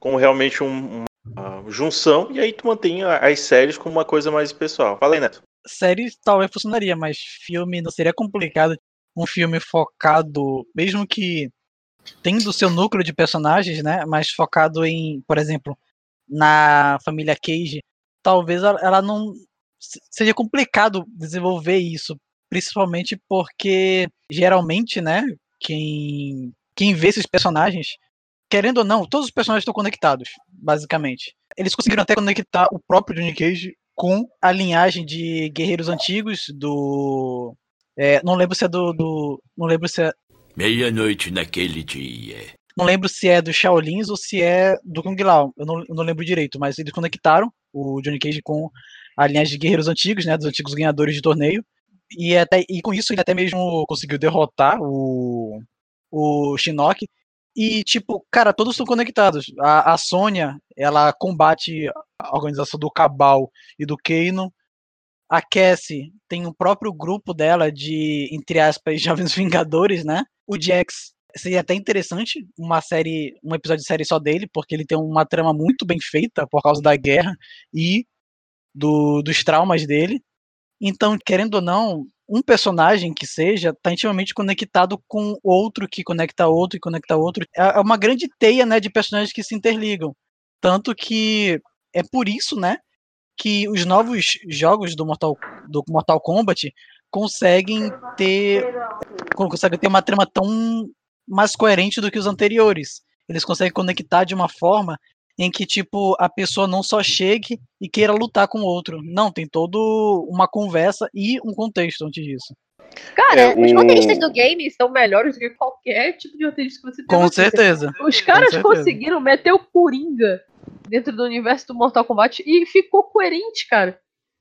S3: Com realmente um, uma junção, e aí tu mantém as séries como uma coisa mais pessoal. Fala aí, Neto
S7: série talvez funcionaria, mas filme não seria complicado. Um filme focado, mesmo que tendo seu núcleo de personagens, né? Mas focado em, por exemplo, na família Cage, talvez ela não seja complicado desenvolver isso, principalmente porque geralmente, né? Quem quem vê esses personagens, querendo ou não, todos os personagens estão conectados, basicamente. Eles conseguiram até conectar o próprio Johnny Cage com a linhagem de guerreiros antigos do. É, não lembro se é do, do. Não lembro se é.
S13: Meia-noite naquele dia.
S7: Não lembro se é do Shaolins ou se é do Kung Lao. Eu não, eu não lembro direito, mas eles conectaram o Johnny Cage com a linhagem de guerreiros antigos, né? Dos antigos ganhadores de torneio. E, até, e com isso ele até mesmo conseguiu derrotar o, o Shinnok. E, tipo, cara, todos estão conectados. A, a Sônia, ela combate a organização do Cabal e do Keino. A Cassie tem o próprio grupo dela de, entre aspas, Jovens Vingadores, né? O Jax seria até interessante uma série, um episódio de série só dele, porque ele tem uma trama muito bem feita por causa da guerra e do, dos traumas dele. Então, querendo ou não, um personagem que seja está intimamente conectado com outro que conecta outro e conecta outro. É, é uma grande teia, né, de personagens que se interligam. Tanto que é por isso, né, que os novos jogos do Mortal, do Mortal Kombat conseguem ter conseguem ter uma trama tão mais coerente do que os anteriores. Eles conseguem conectar de uma forma em que tipo a pessoa não só chegue e queira lutar com o outro. Não, tem todo uma conversa e um contexto antes disso.
S5: Cara, é, os roteiristas do game são melhores do que qualquer tipo de roteirista que você
S7: tem. Com certeza.
S5: Os caras conseguiram meter o Coringa dentro do universo do Mortal Kombat e ficou coerente, cara.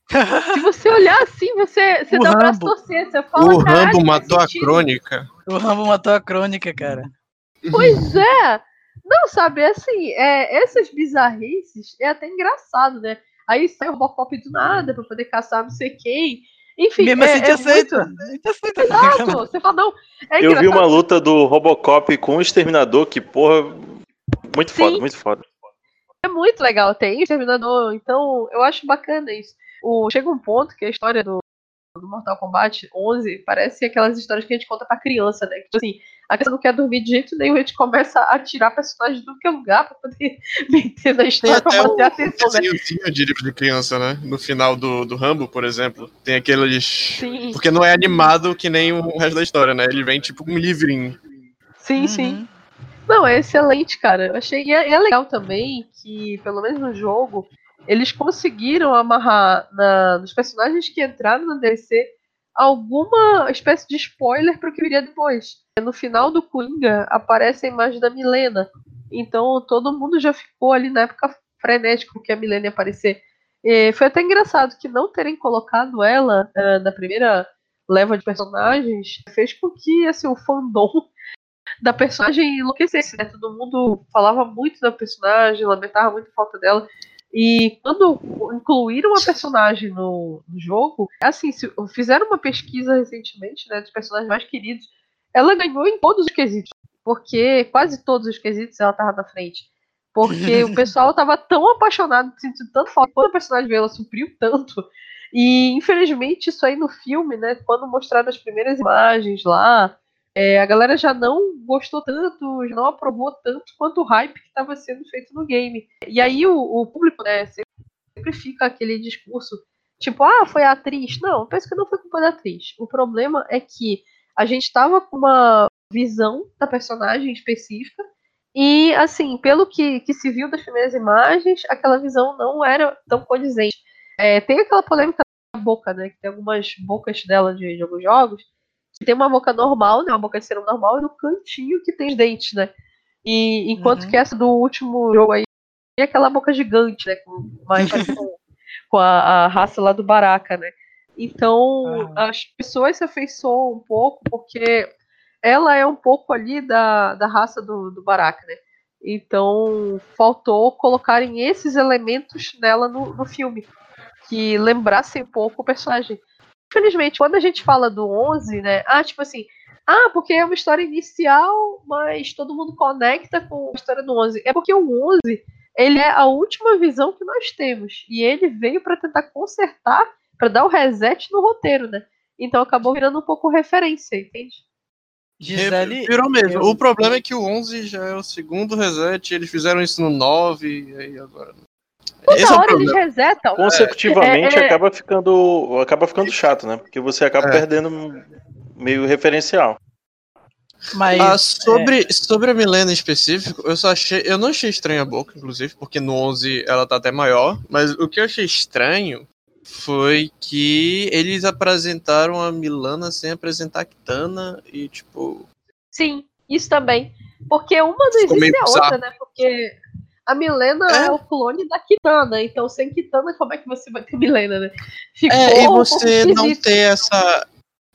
S5: Se você olhar assim, você, você dá o braço torcer. Você fala,
S6: o Rambo matou a crônica.
S7: O Rambo matou a crônica, cara.
S5: Pois é. Não, sabe, assim, é, essas bizarrices é até engraçado, né? Aí sai o Robocop do nada pra poder caçar não sei quem. Enfim,
S7: Mesmo
S5: é,
S7: assim,
S5: é
S7: aceita.
S5: Muito... aceita. Exato, você fala, não. É
S3: Eu vi uma luta do Robocop com o Exterminador que, porra, muito Sim. foda, muito foda.
S5: É muito legal, tem o Exterminador, então eu acho bacana isso. O, chega um ponto que a história do, do Mortal Kombat 11 parece aquelas histórias que a gente conta pra criança, né? Tipo assim, a criança não quer dormir de jeito nenhum, a gente começa a tirar personagens do que é lugar pra poder meter na história pra manter a atenção, né?
S6: de livro de criança, né? No final do, do Rambo, por exemplo, tem aqueles. Sim. Porque não é animado que nem o resto da história, né? Ele vem tipo um livrinho.
S5: Sim, uhum. sim. Não, é excelente, cara. Eu achei. E é, é legal também que, pelo menos no jogo, eles conseguiram amarrar na, nos personagens que entraram na DLC alguma espécie de spoiler para o que viria depois. No final do Coringa aparece a imagem da Milena. Então todo mundo já ficou ali na época frenético que a Milena ia aparecer. E foi até engraçado que não terem colocado ela uh, na primeira leva de personagens fez com que assim, o fandom da personagem enlouquecesse, né? Todo mundo falava muito da personagem, lamentava muito a falta dela. E quando incluíram a personagem no, no jogo, assim, se, fizeram uma pesquisa recentemente, né, dos personagens mais queridos, ela ganhou em todos os quesitos, porque quase todos os quesitos ela tava na frente. Porque o pessoal tava tão apaixonado, sentindo tanto falta, quando a personagem veio, ela supriu tanto. E infelizmente isso aí no filme, né, quando mostraram as primeiras imagens lá, é, a galera já não gostou tanto, já não aprovou tanto quanto o hype que estava sendo feito no game. E aí o, o público, né, sempre fica aquele discurso, tipo, ah, foi a atriz. Não, penso que não foi culpa da atriz. O problema é que a gente estava com uma visão da personagem específica e, assim, pelo que, que se viu das primeiras imagens, aquela visão não era tão condizente. É, tem aquela polêmica da boca, né? Que tem algumas bocas dela de, de alguns jogos tem uma boca normal, né? Uma boca de ser normal, e no cantinho que tem os dentes, né? E enquanto
S7: Uhum.
S5: que essa do último jogo aí é aquela boca gigante, né? Com, mais com, com a, a raça lá do Baraka, né? Então as pessoas se afeiçoam um pouco porque ela é um pouco ali da, da raça do, do Baraka, né? Então faltou colocarem esses elementos nela no, no filme que lembrassem um pouco o personagem. Infelizmente, quando a gente fala do 11, né? Ah, tipo assim, ah, porque é uma história inicial, mas todo mundo conecta com a história do 11. É porque o 11, ele é a última visão que nós temos. E ele veio para tentar consertar, para dar o reset no roteiro, né? Então acabou virando um pouco referência, entende?
S7: Gisele,
S6: Virou mesmo.
S7: eu-
S6: O problema é que o 11 já é o segundo reset, eles fizeram isso no 9, e aí agora.
S5: Toda
S6: Esse é
S5: hora eles resetam.
S3: Consecutivamente
S5: É, é-
S3: acaba ficando acaba ficando chato, né? Porque você acaba
S6: É.
S3: perdendo meio referencial.
S7: Mas
S6: Ah, sobre, sobre a Milena em específico, eu só achei. Eu não achei estranha a boca, inclusive, porque no 11 ela tá até maior. Mas o que eu achei estranho foi que eles apresentaram a Milana sem apresentar a Kitana e, tipo.
S5: Sim, isso também. Porque uma não existe a outra, né? Porque a Milena é. o clone da Kitana. Então, sem Kitana, como é que você vai ter Milena, né? Ficou
S6: É, e
S5: um
S6: você não
S5: esquisito.
S6: ter essa.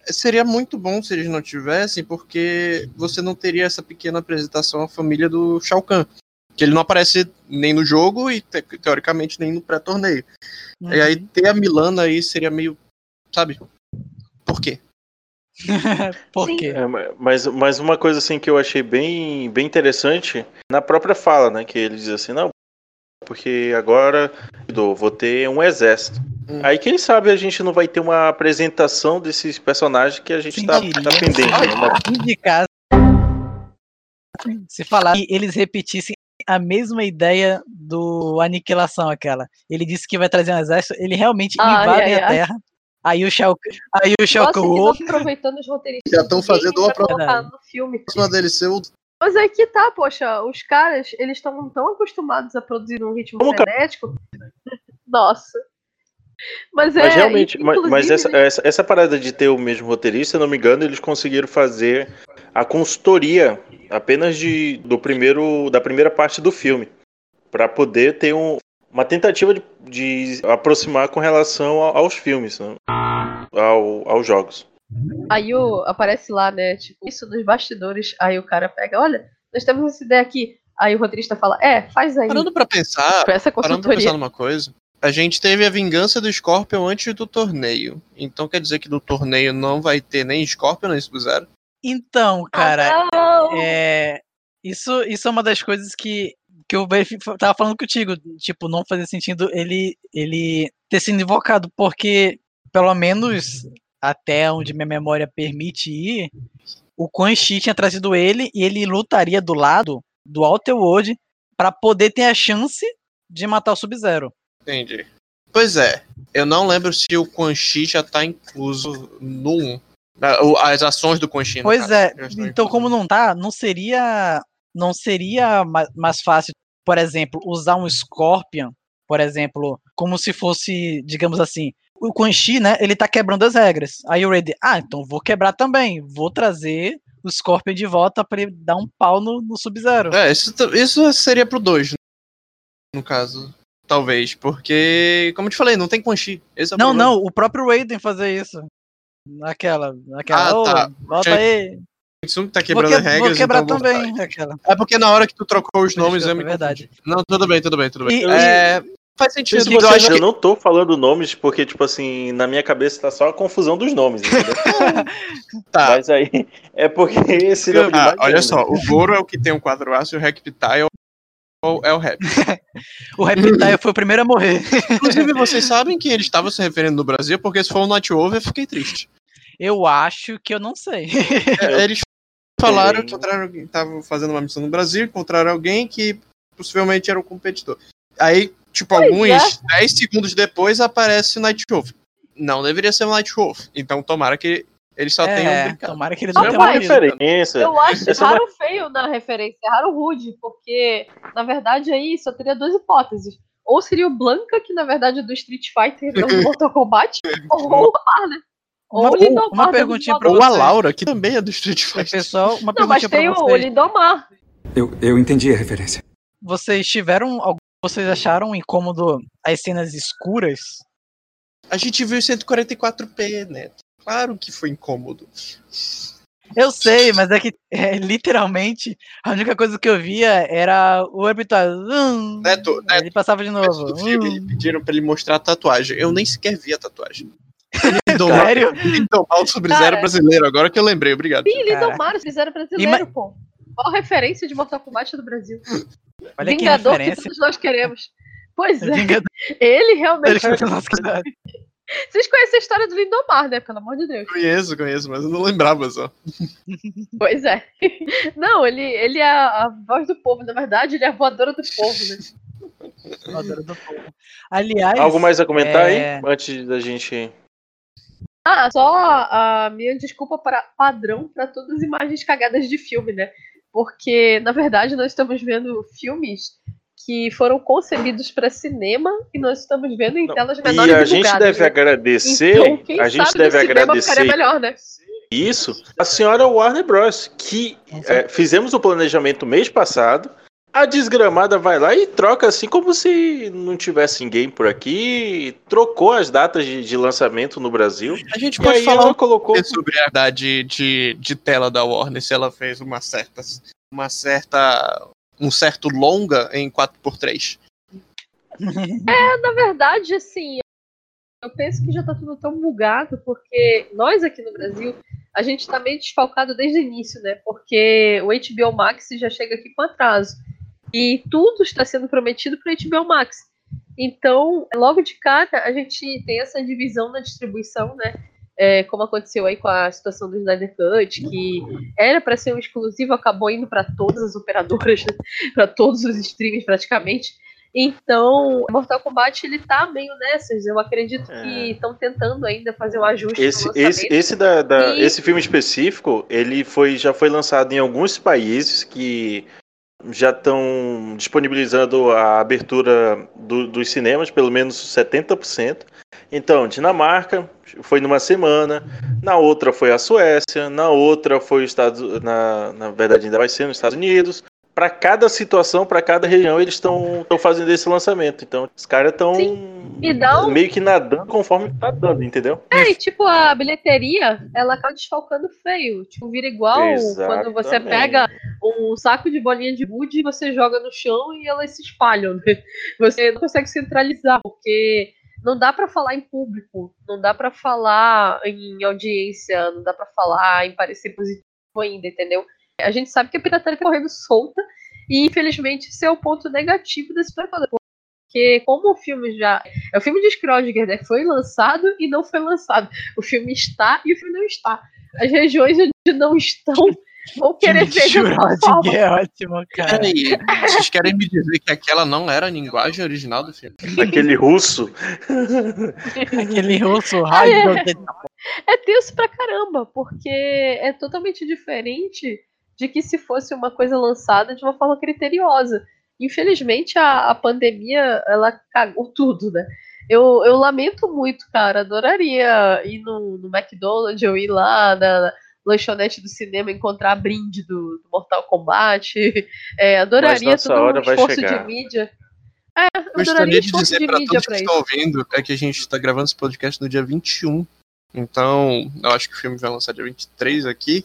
S6: Seria muito bom se eles não tivessem, porque você não teria essa pequena apresentação à família do Shao Kahn. Que ele não aparece nem no jogo e, te- teoricamente, nem no pré-torneio. E aí ter a Milana aí seria meio. Sabe? Por quê?
S7: Por quê?
S3: É, ma- mas, mas uma coisa assim que eu achei bem, bem interessante na própria fala, né? Que ele diz assim, não, porque agora vou ter um exército. Aí quem sabe a gente não vai ter uma apresentação desses personagens que a gente tá, tá pendente. né?
S7: Se falar que eles repetissem a mesma ideia do Aniquilação, aquela. Ele disse que vai trazer um exército, ele realmente
S5: Ai,
S7: invade
S5: ai,
S7: a
S5: ai.
S7: Terra. Aí o Shao, aí o Shao Kahn,
S5: que
S7: "Ô,
S5: estão aproveitando os roteiristas.
S6: Já estão fazendo uma
S7: Verdade.
S5: no filme.
S6: próxima DLC, o
S5: Mas é que tá, poxa, os caras, eles estão tão acostumados a produzir num ritmo
S3: Como,
S5: frenético. Nossa. Mas é.
S3: Mas realmente, mas,
S5: inclusive,
S3: mas essa,
S5: né,
S3: essa, essa parada de ter o mesmo roteirista, se eu não me engano, eles conseguiram fazer a consultoria apenas de, do primeiro, da primeira parte do filme. Pra poder ter um, uma tentativa de, de aproximar com relação a- aos filmes, né? Ao, aos jogos.
S5: Aí o, aparece lá, né? Tipo, isso nos bastidores. Aí o cara pega, olha, nós temos essa ideia aqui. Aí o roteirista fala, é, faz aí.
S6: Parando pra pensar,
S5: Pra essa
S6: parando pra pensar numa coisa, a gente teve a vingança do Scorpion antes do torneio. Então quer dizer que no torneio não vai ter nem Scorpion nem Sub-Zero?
S7: Então, cara,
S5: Ah,
S7: é, isso, isso é uma das coisas que, que eu tava falando contigo. Tipo, não fazia sentido ele, ele ter sido invocado, porque, pelo menos até onde minha memória permite ir, o Quan Chi tinha trazido ele e ele lutaria do lado do Outer World pra poder ter a chance de matar o Sub-Zero.
S6: Entendi. Pois é, eu não lembro se o Quan Chi já tá incluso no 1. Ah, As ações do Quan Chi,
S7: Pois
S6: caso,
S7: é, então como não tá, não seria não seria ma- mais fácil, por exemplo, usar um Scorpion, por exemplo, como se fosse, digamos assim, o Quan Chi, né, ele tá quebrando as regras. Aí o Raiden, ah, então vou quebrar também, vou trazer o Scorpion de volta pra ele dar um pau no, no Sub-Zero.
S6: É, isso, isso seria pro 2, no caso. Talvez, porque, como eu te falei, não tem Quan Chi. É
S7: não, não, o próprio Raiden fazer isso. Naquela, naquela,
S6: Ah,
S7: ô,
S6: tá.
S7: bota
S6: Tinha-
S7: aí.
S6: Tá
S7: Vou,
S6: quebrando
S7: que-
S6: as regras,
S7: vou quebrar
S6: então vou-
S7: também, aquela.
S6: É porque na hora que tu trocou os nomes
S7: Desculpa,
S6: eu me
S7: é verdade.
S6: Não, tudo bem, tudo bem, tudo bem.
S7: E-
S6: É, Faz sentido.
S3: Se
S6: eu
S3: vocês,
S6: acho
S3: eu
S6: que
S3: não tô falando nomes porque, tipo assim, na minha cabeça tá só a confusão dos nomes, entendeu?
S6: Tá.
S3: Mas aí, é porque esse nome
S6: Ah, olha
S3: ainda.
S6: só, o Goro é o que tem um quatro aços e o Reptile é o, é o Rap.
S7: O Reptile foi o primeiro a morrer.
S6: Inclusive, vocês sabem que ele estava se referindo no Brasil, porque se for um Night Over, eu fiquei triste.
S7: Eu acho que eu não sei.
S6: É, Eles falaram que encontraram alguém, estavam fazendo uma missão no Brasil, encontraram alguém que possivelmente era um competidor. Aí, tipo,
S5: Pois
S6: alguns 10 segundos depois aparece o Night Wolf. Não deveria ser o Night Wolf. Então, tomara que eles só tenham
S7: É,
S6: brincado.
S7: tomara que eles não
S3: É
S7: tenham
S5: mas-
S3: referência.
S5: Eu acho
S3: Essa é uma-
S5: raro feio na referência, é raro rude, porque na verdade aí só teria duas hipóteses. Ou seria o Blanca, que na verdade é do Street Fighter não do Mortal Kombat, ou o né?
S7: Uma-
S5: Ou o Lindomar.
S7: uma
S5: do
S7: perguntinha pra
S6: Ou a. Laura, que também é do Street Fighter.
S7: pessoal, uma
S5: Não, mas
S7: perguntinha
S5: tem
S7: pra
S5: o. Lindomar.
S14: Eu, eu entendi a referência.
S7: Vocês tiveram. algum- Vocês acharam incômodo as cenas escuras?
S6: A gente viu 144p, né? Claro que foi incômodo.
S7: Eu sei, mas é que é, literalmente a única coisa que eu via era o Herbital. Hum,
S6: Neto, Neto,
S7: ele passava de novo.
S6: do filme,
S7: hum.
S6: pediram pra ele mostrar a tatuagem. Eu nem sequer vi a tatuagem.
S7: Sério?
S6: Lindomar o Sub-Zero
S5: Cara.
S6: brasileiro, agora que eu lembrei, obrigado.
S5: Sim, eles fizeram brasileiro,
S7: Ima-
S5: pô. Qual referência de Mortal Kombat do Brasil?
S7: Olha que
S5: Vingador que
S7: referência.
S5: todos nós queremos. Pois é,
S7: Vingador,
S5: ele realmente.
S7: ele.
S5: Vocês conhecem a história do Lindomar, né? Pelo amor de Deus.
S6: Conheço, conheço, mas eu não lembrava só.
S5: Pois é. Não, ele, ele é a, a voz do povo. Na verdade, ele é a voadora do povo, né?
S7: Voadora do povo. Aliás.
S3: Algo mais a comentar
S7: é,
S3: aí? Antes da gente.
S5: Ah, só a minha desculpa para padrão para todas as imagens cagadas de filme, né? Porque, na verdade, nós estamos vendo filmes que foram concebidos para cinema e nós estamos vendo em telas menores
S3: E a
S5: e
S3: gente deve
S5: né?
S3: agradecer.
S5: Então, quem
S3: a gente
S5: sabe
S3: deve agradecer
S5: ficaria melhor, né?
S3: isso a senhora Warner Bros. Que é, fizemos o planejamento mês passado. A desgramada vai lá e troca assim como se não tivesse ninguém por aqui. Trocou as datas de, de lançamento no Brasil.
S6: A gente pode falar
S3: ela colocou.
S6: sobre a idade de, de tela da Warner, se ela fez uma certa. Uma certa. Um certo longa em 4x3.
S5: É, na verdade, assim, eu penso que já tá tudo tão bugado, porque nós aqui no Brasil, a gente tá meio desfalcado desde o início, né? Porque o HBO Max já chega aqui com atraso. E tudo está sendo prometido para o HBO Max. Então, logo de cara, a gente tem essa divisão na distribuição, né? É, como aconteceu aí com a situação do Snyder Cut, que era para ser um exclusivo, acabou indo para todas as operadoras, para todos os streams praticamente. Então, Mortal Kombat ele tá meio nessas. Eu acredito que estão tentando ainda fazer um ajuste
S3: Esse, esse, esse, da, da-
S5: E-
S3: esse filme específico, ele foi, já foi lançado em alguns países que já estão disponibilizando a abertura do- dos cinemas, pelo menos 70%. Então, Dinamarca foi numa semana, na outra foi a Suécia, na outra foi os Estados na, na verdade ainda vai ser nos Estados Unidos. Para cada situação, para cada região, eles estão fazendo esse lançamento. Então, os caras estão meio que nadando conforme tá dando, entendeu?
S5: É, e tipo, a bilheteria, ela acaba desfalcando feio. Tipo, vira igual quando você
S3: Exatamente.
S5: pega um saco de bolinha de gude e você joga no chão e elas se espalham, né? Você não consegue centralizar, porque não dá pra falar em público, não dá pra falar em audiência, não dá pra falar em parecer positivo ainda, entendeu? A gente sabe que a pirataria tá correndo solta e, infelizmente, esse é o ponto negativo desse programa. Porque como o filme já. É o filme de Scrodinger, né? Foi lançado e não foi lançado. O filme está e o filme não está. As regiões onde não estão vão querer ver de outra
S7: é ótimo, cara.
S6: Peraí, vocês querem me dizer que aquela não era a linguagem original do filme?
S3: Aquele russo.
S7: Aquele russo
S5: Ah, é. É tenso pra caramba, porque é totalmente diferente de que se fosse uma coisa lançada de uma forma criteriosa. Infelizmente, a, a pandemia, ela cagou tudo, né? Eu, eu lamento muito, cara. Adoraria ir no, no McDonald's ou ir lá na lanchonete do cinema encontrar brinde do, do Mortal Kombat. É, adoraria todo
S3: hora
S5: um esforço de mídia. É,
S6: Gostaria
S5: adoraria
S6: de
S5: esforço
S6: dizer
S5: de
S6: para
S5: mídia
S6: todos que estão
S5: isso.
S6: ouvindo é que a gente está gravando esse podcast no dia 21. Então, eu acho que o filme vai lançar dia 23 aqui.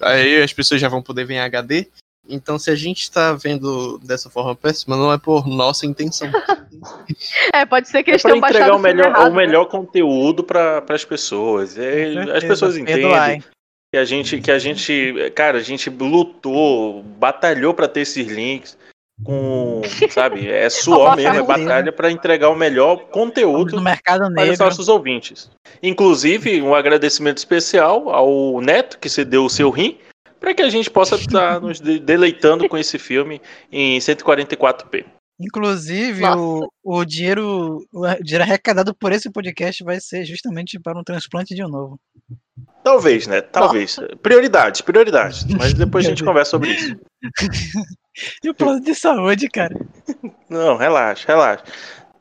S6: Aí as pessoas já vão poder ver em HD. Então, se a gente está vendo dessa forma péssima, não é por nossa intenção.
S5: É, pode ser que
S3: É
S5: eles
S3: para
S5: tenham baixado
S3: entregar o melhor,
S5: errado,
S3: o melhor conteúdo para as pessoas. É, as pessoas entendem que a gente, que a gente, cara, a gente lutou, batalhou para ter esses links. Com, sabe, é suor mesmo, é
S5: meu
S3: batalha para entregar o melhor conteúdo
S7: No mercado
S3: para os nossos ouvintes. Inclusive, um agradecimento especial ao Neto, que cedeu o seu rim, para que a gente possa estar nos de- deleitando com esse filme em 144p.
S7: Inclusive, o, o dinheiro o dinheiro arrecadado por esse podcast vai ser justamente para um transplante de um novo.
S3: Talvez, né? Talvez. Prioridades, prioridades. Mas depois a gente conversa sobre isso.
S7: E o plano de saúde, cara.
S3: Não, relaxa, relaxa.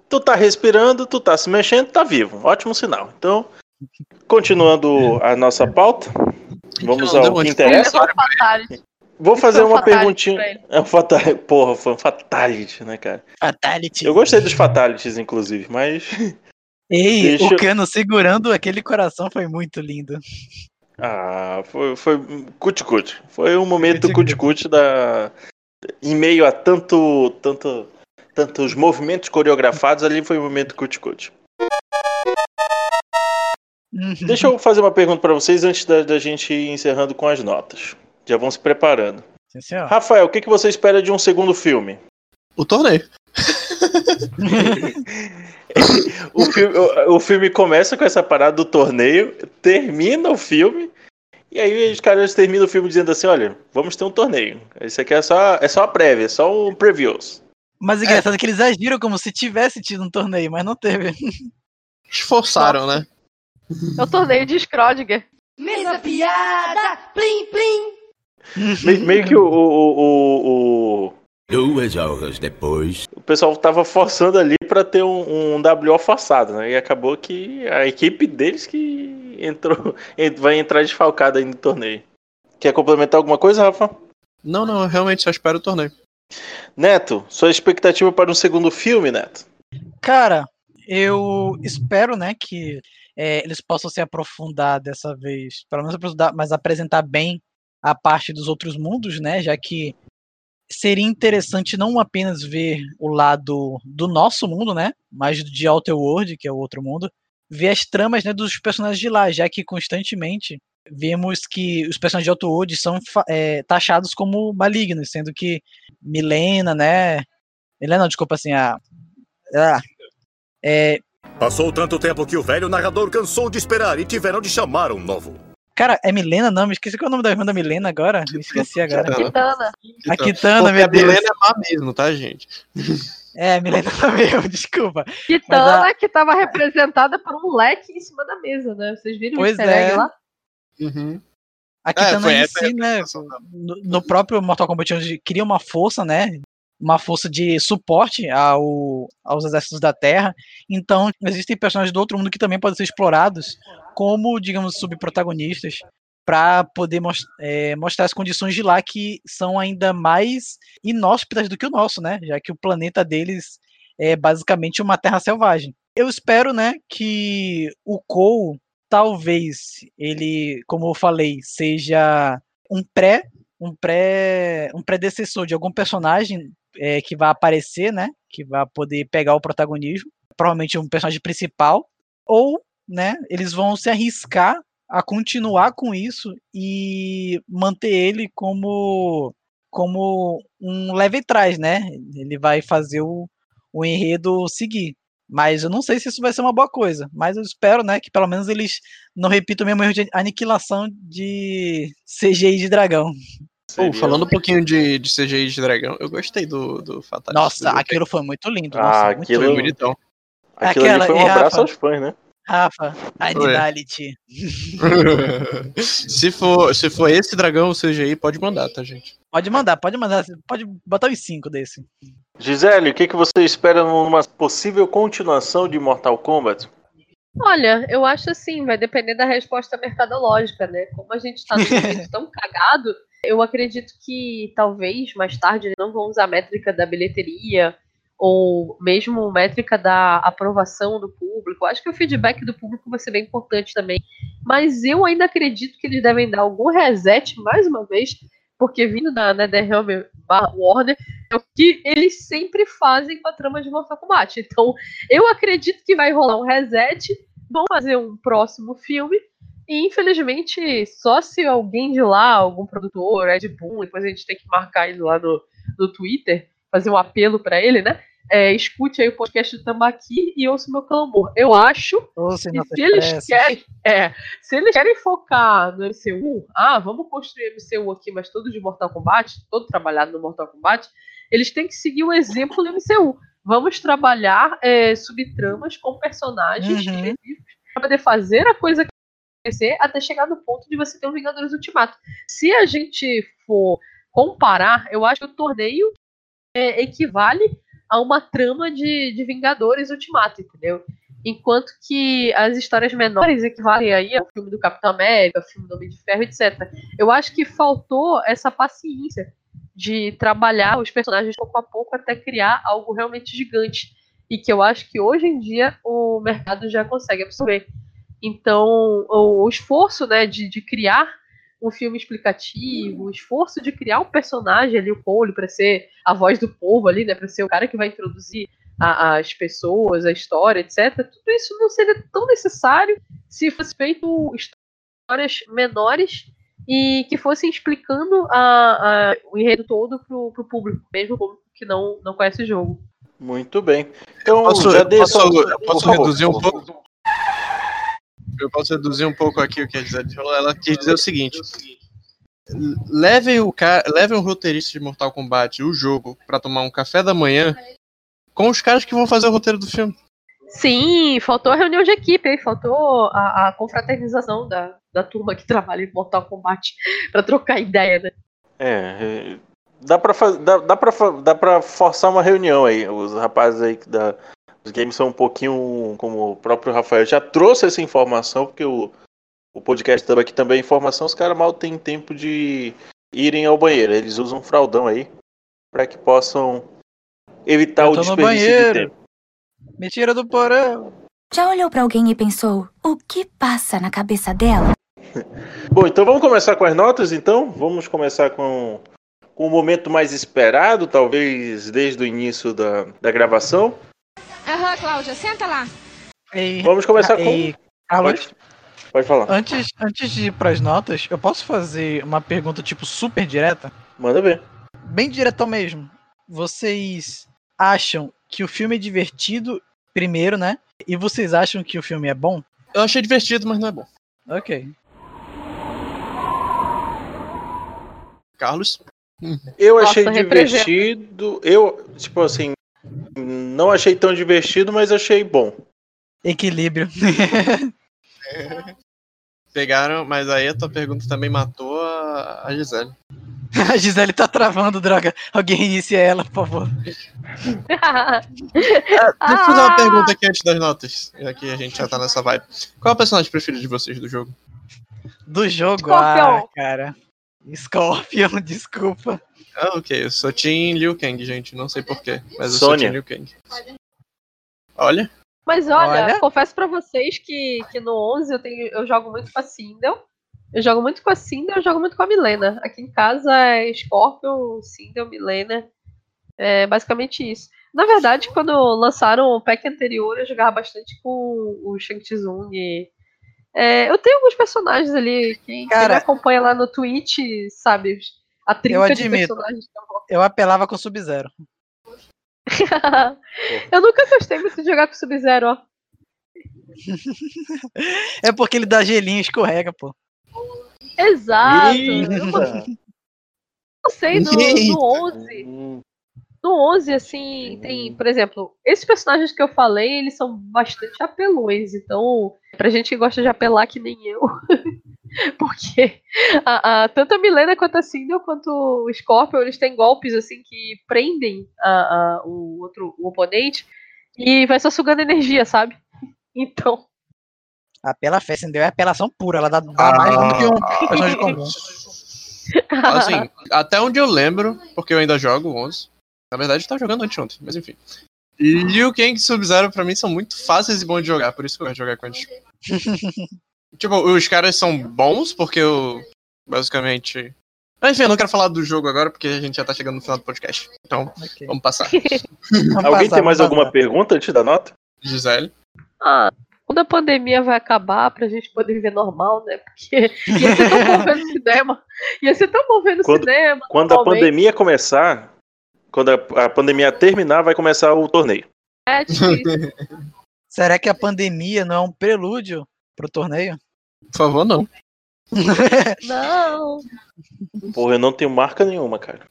S3: Tu tá respirando, tu tá se mexendo, tá vivo. Ótimo sinal. Então, continuando a nossa pauta, vamos ao que interessa.
S5: Fatality.
S3: Vou fazer
S5: um
S3: uma perguntinha. É um fatality. Porra, foi um fatality, né, cara?
S7: Fatality.
S3: Eu gostei dos fatalities, inclusive, mas.
S7: Ei,
S3: Deixa
S7: o
S3: eu-
S7: cano segurando aquele coração foi muito lindo.
S3: Ah, foi, foi cuti-cuti. Foi um momento
S7: cuti-cuti
S3: da. Em meio a tanto, tanto, tantos movimentos coreografados, ali foi um momento cuti-cuti.
S7: Uhum.
S3: Deixa eu fazer uma pergunta pra vocês antes da, da gente ir encerrando com as notas. Já vão se preparando.
S7: Sim.
S3: Rafael, o que, que você espera de um segundo filme?
S6: O torneio.
S3: O filme, o, o filme começa com essa parada do torneio, termina o filme, e aí os caras terminam o filme dizendo assim: olha, vamos ter um torneio. Isso aqui é só, é só a prévia, é só um previews.
S7: Mas o engraçado é que eles agiram como se tivesse tido um torneio, mas não teve.
S6: Esforçaram, né?
S5: É o torneio de Schrödinger.
S9: Mesma piada, plim, plim.
S3: Me- meio que o, o, o, o,
S13: Duas horas depois.
S3: O pessoal tava forçando ali pra ter um, um WO forçado, né? E acabou que a equipe deles que entrou, vai entrar desfalcada aí no torneio. Quer complementar alguma coisa, Rafa?
S6: Não, não, eu realmente só espero o torneio.
S3: Neto, sua expectativa para um segundo filme, Neto?
S7: Cara, eu espero, né, que é, eles possam se aprofundar dessa vez, pelo menos aprofundar, mas apresentar bem a parte dos outros mundos, né, já que seria interessante não apenas ver o lado do nosso mundo, né, mas de Outer World, que é o outro mundo, ver as tramas, né, dos personagens de lá, já que constantemente vemos que os personagens de Outer World são é, taxados como malignos, sendo que Milena, né, Milena, desculpa, assim, a... a é,
S15: Passou tanto tempo que o velho narrador cansou de esperar e tiveram de chamar um novo.
S7: Cara, é Milena? Não, me esqueci qual é o nome da irmã da Milena agora. Me esqueci agora.
S5: Kitana.
S7: A Kitana, meu
S6: a
S7: Deus.
S6: Milena é má mesmo, tá, gente?
S7: É, a Milena também, desculpa.
S5: Kitana
S7: Mas
S5: que tava representada por um leque em cima da mesa, né? Vocês viram o
S7: Pois
S5: easter egg
S7: é.
S5: lá?
S6: Uhum.
S7: A
S6: É,
S7: Kitana
S6: foi
S7: em si, né, no, no próprio Mortal Kombat onde cria uma força, né, uma força de suporte ao, aos exércitos da Terra. Então, existem personagens do outro mundo que também podem ser explorados como, digamos, subprotagonistas para poder mos- é, mostrar as condições de lá que são ainda mais inóspitas do que o nosso, né, já que o planeta deles é basicamente uma terra selvagem. Eu espero, né, que o Cole talvez ele, como eu falei, seja um pré, um pré, um predecessor de algum personagem é, que vai aparecer, né, que vai poder pegar o protagonismo, provavelmente um personagem principal, ou, né, eles vão se arriscar a continuar com isso e manter ele como como um leve trás, né? Ele vai fazer o, o enredo seguir. Mas eu não sei se isso vai ser uma boa coisa. Mas eu espero, né, que pelo menos eles não repitam o mesmo erro de aniquilação de CGI de dragão.
S6: Pô, falando um pouquinho de, de CGI de dragão, eu gostei do, do Fatality.
S7: Nossa,
S6: do
S7: aquilo foi muito lindo.
S3: Ah,
S7: Nossa, muito
S3: aquilo-
S6: Foi
S7: lindo.
S6: bonitão.
S3: Aquilo
S7: Aquela-
S3: ali foi um
S7: e,
S3: abraço
S7: Rafa?
S3: aos fãs, né?
S7: Rafa, Anidality.
S6: se, for, se for esse dragão CGI, pode mandar, tá, gente?
S7: Pode mandar, pode mandar. Pode botar os cinco desse.
S3: Gisele, o que, que você espera numa possível continuação de Mortal Kombat?
S5: Olha, eu acho assim, vai depender da resposta mercadológica, né? Como a gente tá num momento tão cagado, eu acredito que talvez mais tarde não vão usar a métrica da bilheteria ou mesmo métrica da aprovação do público. Acho que o feedback do público vai ser bem importante também. Mas eu ainda acredito que eles devem dar algum reset mais uma vez, porque vindo da NetherRealm barra Warner, É o que eles sempre fazem com a trama de Mortal Kombat. Então, eu acredito que vai rolar um reset, vão fazer um próximo filme, e infelizmente, só se alguém de lá, algum produtor, Ed Boon, depois a gente tem que marcar ele lá no, no Twitter, fazer um apelo para ele, né? É, escute aí o podcast do Tambaqui e ouça o meu clamor. Eu acho
S7: Ouça
S5: que se eles querem, é, se eles querem focar no MCU, ah, vamos construir MCU aqui, mas todo de Mortal Kombat, todo trabalhado no Mortal Kombat, eles têm que seguir o exemplo do MCU. Vamos trabalhar é, subtramas com personagens
S7: Uhum.
S5: para poder fazer a coisa acontecer até chegar no ponto de você ter um Vingadores Ultimato. Se a gente for comparar, eu acho que o torneio é, equivale a uma trama de, de Vingadores Ultimato, entendeu? Enquanto que as histórias menores equivalem aí ao filme do Capitão América, ao filme do Homem de Ferro, etc. Eu acho que faltou essa paciência de trabalhar os personagens pouco a pouco até criar algo realmente gigante. E que eu acho que hoje em dia o mercado já consegue absorver. Então, o, esforço né, de, de criar um filme explicativo, o esforço de criar um personagem ali, o Cole, para ser a voz do povo ali, né, para ser o cara que vai introduzir a- as pessoas, a história, etc. Tudo isso não seria tão necessário se fosse feito histórias menores e que fossem explicando a- a- o enredo todo pro, pro público, mesmo o público que não, não conhece o jogo.
S3: Muito bem. Então,
S6: Posso,
S3: já
S6: eu
S3: dei
S6: posso, eu posso reduzir um pouco? Eu posso reduzir um pouco aqui o que a Gisele falou. Ela quis dizer o seguinte: levem o cara, levem o roteirista de Mortal Kombat o jogo pra tomar um café da manhã com os caras que vão fazer o roteiro do filme.
S5: Sim, faltou a reunião de equipe, hein? faltou a, a confraternização da, da turma que trabalha em Mortal Kombat pra trocar ideia, né?
S3: É, é, dá dá, dá, dá pra forçar uma reunião aí. Os rapazes aí que da, os games são um pouquinho, como o próprio Rafael já trouxe essa informação, porque o, o podcast também aqui também é informação, os caras mal têm tempo de irem ao banheiro. Eles usam um fraldão aí para que possam evitar
S7: Eu
S3: o desperdício de
S7: banheiro.
S3: tempo.
S7: Me tira do porão.
S16: Já olhou pra alguém e pensou: o que passa na cabeça dela?
S3: Bom, então vamos começar com as notas, então. Vamos começar com, com o momento mais esperado, talvez desde o início da, da gravação.
S17: Aham, Cláudia, senta lá.
S7: Ei,
S3: Vamos começar com-
S7: ei, Carlos,
S3: Pode, pode falar.
S7: antes, antes de ir pras notas, eu posso fazer uma pergunta tipo super direta?
S3: Manda ver.
S7: Bem diretão mesmo. Vocês acham que o filme é divertido, primeiro, né? E vocês acham que o filme é bom?
S6: Eu achei divertido, mas não é bom.
S7: Ok.
S6: Carlos?
S3: Eu
S5: Nossa,
S3: achei divertido. Eu, tipo assim, não achei tão divertido, mas achei bom.
S7: Equilíbrio.
S6: Pegaram, mas aí a tua pergunta também matou a, Gisele.
S7: A Gisele tá travando, droga. Alguém inicia ela, por favor.
S6: Deixa eu fazer uma pergunta aqui antes das notas. Aqui a gente já tá nessa vibe. Qual é o personagem preferido de vocês do jogo?
S7: Do jogo,
S5: Scorpion.
S7: ah, cara. Scorpion, desculpa.
S6: Ah, ok. Eu sou Team Liu Kang, gente. Não sei porquê, mas eu
S3: Sônia.
S6: sou Team Liu Kang. Olha.
S5: Mas olha,
S7: Olha.
S5: confesso pra vocês que, que no 11 eu, tenho, eu jogo muito com a Sindel. Eu jogo muito com a Sindel, eu jogo muito com a Milena. Aqui em casa é Scorpion, Sindel, Milena. É basicamente isso. Na verdade, quando lançaram o pack anterior, eu jogava bastante com o Shang Tsung. É, eu tenho alguns personagens ali. Quem, quem
S7: Cara-
S5: me acompanha lá no Twitch, sabe? A trinca de
S7: admito.
S5: personagens que eu.
S7: Eu apelava com Sub-Zero.
S5: eu nunca gostei muito de jogar com Sub-Zero, ó.
S7: É porque ele dá gelinho e escorrega, pô.
S5: Exato. Eu não sei, no, no 11.
S3: Hum,
S5: No 11, assim, tem, por exemplo, esses personagens que eu falei, eles são bastante apelões. Então, pra gente que gosta de apelar que nem eu. Porque a, a- tanto a Milena quanto a Sindel quanto o Scorpion, eles têm golpes assim que prendem a, a- o outro o oponente e vai só sugando energia, sabe? Então,
S7: Apela fé, entendeu? É apelação pura, ela dá, dá mais dano que um personagem comum.
S6: Assim, até onde eu lembro, porque eu ainda jogo o 11. Na verdade, eu tava jogando anteontem, mas enfim. Liu Kang e Sub-Zero pra mim são muito fáceis e bons de jogar, por isso que eu gosto de jogar com eles. Tipo, os caras são bons porque eu basicamente. Mas enfim, eu não quero falar do jogo agora, porque a gente já tá chegando no final do podcast. Então, vamos passar.
S3: Alguém tem mais alguma pergunta antes da nota?
S6: Gisele?
S5: Ah, quando a pandemia vai acabar pra gente poder viver normal, né? Porque ia ser tão bom ver no cinema. Ia ser tão bom ver no
S3: Quando-
S5: cinema.
S3: Quando a pandemia começar, quando a, a pandemia terminar, vai começar o torneio.
S5: É difícil.
S7: Será que a pandemia não é um prelúdio pro torneio?
S6: Por favor, não.
S5: Não.
S3: Porra, eu não tenho marca nenhuma, cara.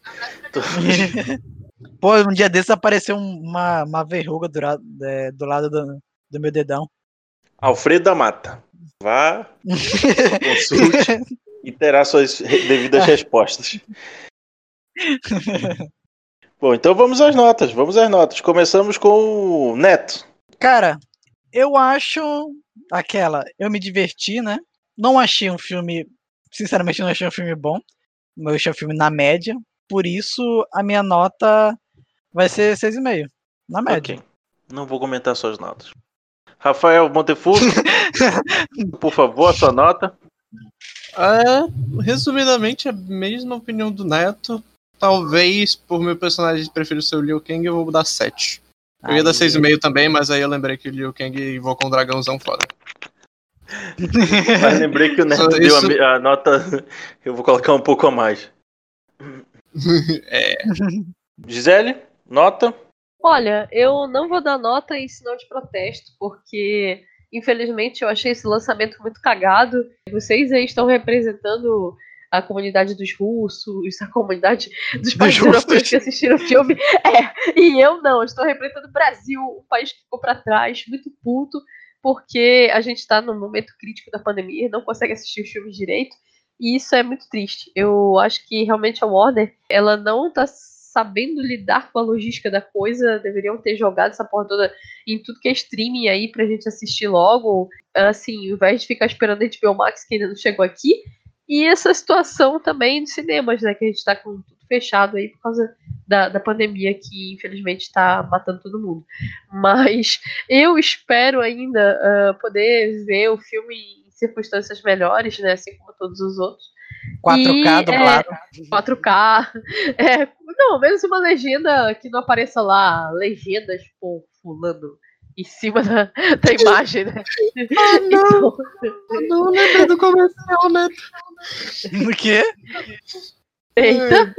S7: Pô, um dia desses apareceu um- uma, uma verruga do, é, do lado do, do meu dedão.
S3: Alfredo da Mata. Vá, consulte e terá suas devidas respostas. Bom, então vamos às notas. Vamos às notas. Começamos com o Neto.
S7: Cara, eu acho aquela. Eu me diverti, né? Não achei um filme. Sinceramente, não achei um filme bom. Eu achei um filme na média. Por isso, a minha nota vai ser 6,5. Na média.
S3: Ok. Não vou comentar suas notas. Rafael Montefusco, por favor, a sua nota.
S6: É, resumidamente, a mesma opinião do Neto. Talvez, por meu personagem prefiro ser o Liu Kang, eu vou dar 7. Eu ia dar
S7: Aí.
S6: 6,5 também, mas aí eu lembrei que o Liu Kang invocou um dragãozão foda.
S3: Mas lembrei que o Neto
S6: Isso-
S3: deu a a, nota. Eu vou colocar um pouco a mais.
S6: É.
S3: Gisele, nota.
S5: Olha, eu não vou dar nota em sinal de protesto, porque infelizmente eu achei esse lançamento muito cagado. Vocês aí estão representando a comunidade dos russos, a comunidade dos países
S7: russos.
S5: europeus que assistiram o filme. É, e eu não, eu estou representando o Brasil, um país que ficou para trás, muito puto, porque a gente está no momento crítico da pandemia, não consegue assistir os filmes direito. E isso é muito triste. Eu acho que realmente a Warner, ela não tá sabendo lidar com a logística da coisa. Deveriam ter jogado essa porra toda em tudo que é streaming aí pra gente assistir logo. Assim, ao invés de ficar esperando a HBO Max que ainda não chegou aqui. E essa situação também dos cinemas, né? Que a gente tá com tudo fechado aí por causa da, da pandemia que infelizmente tá matando todo mundo. Mas eu espero ainda ah, poder ver o filme em circunstâncias melhores, né? Assim como todos os outros.
S7: 4K
S5: E,
S7: dublado.
S5: É, 4K. É, não, menos uma legenda que não apareça lá, legendas por fulano em cima da, da imagem, né?
S6: Ah, não! não lembrei do comercial, Neto.
S7: O quê?
S5: Eita!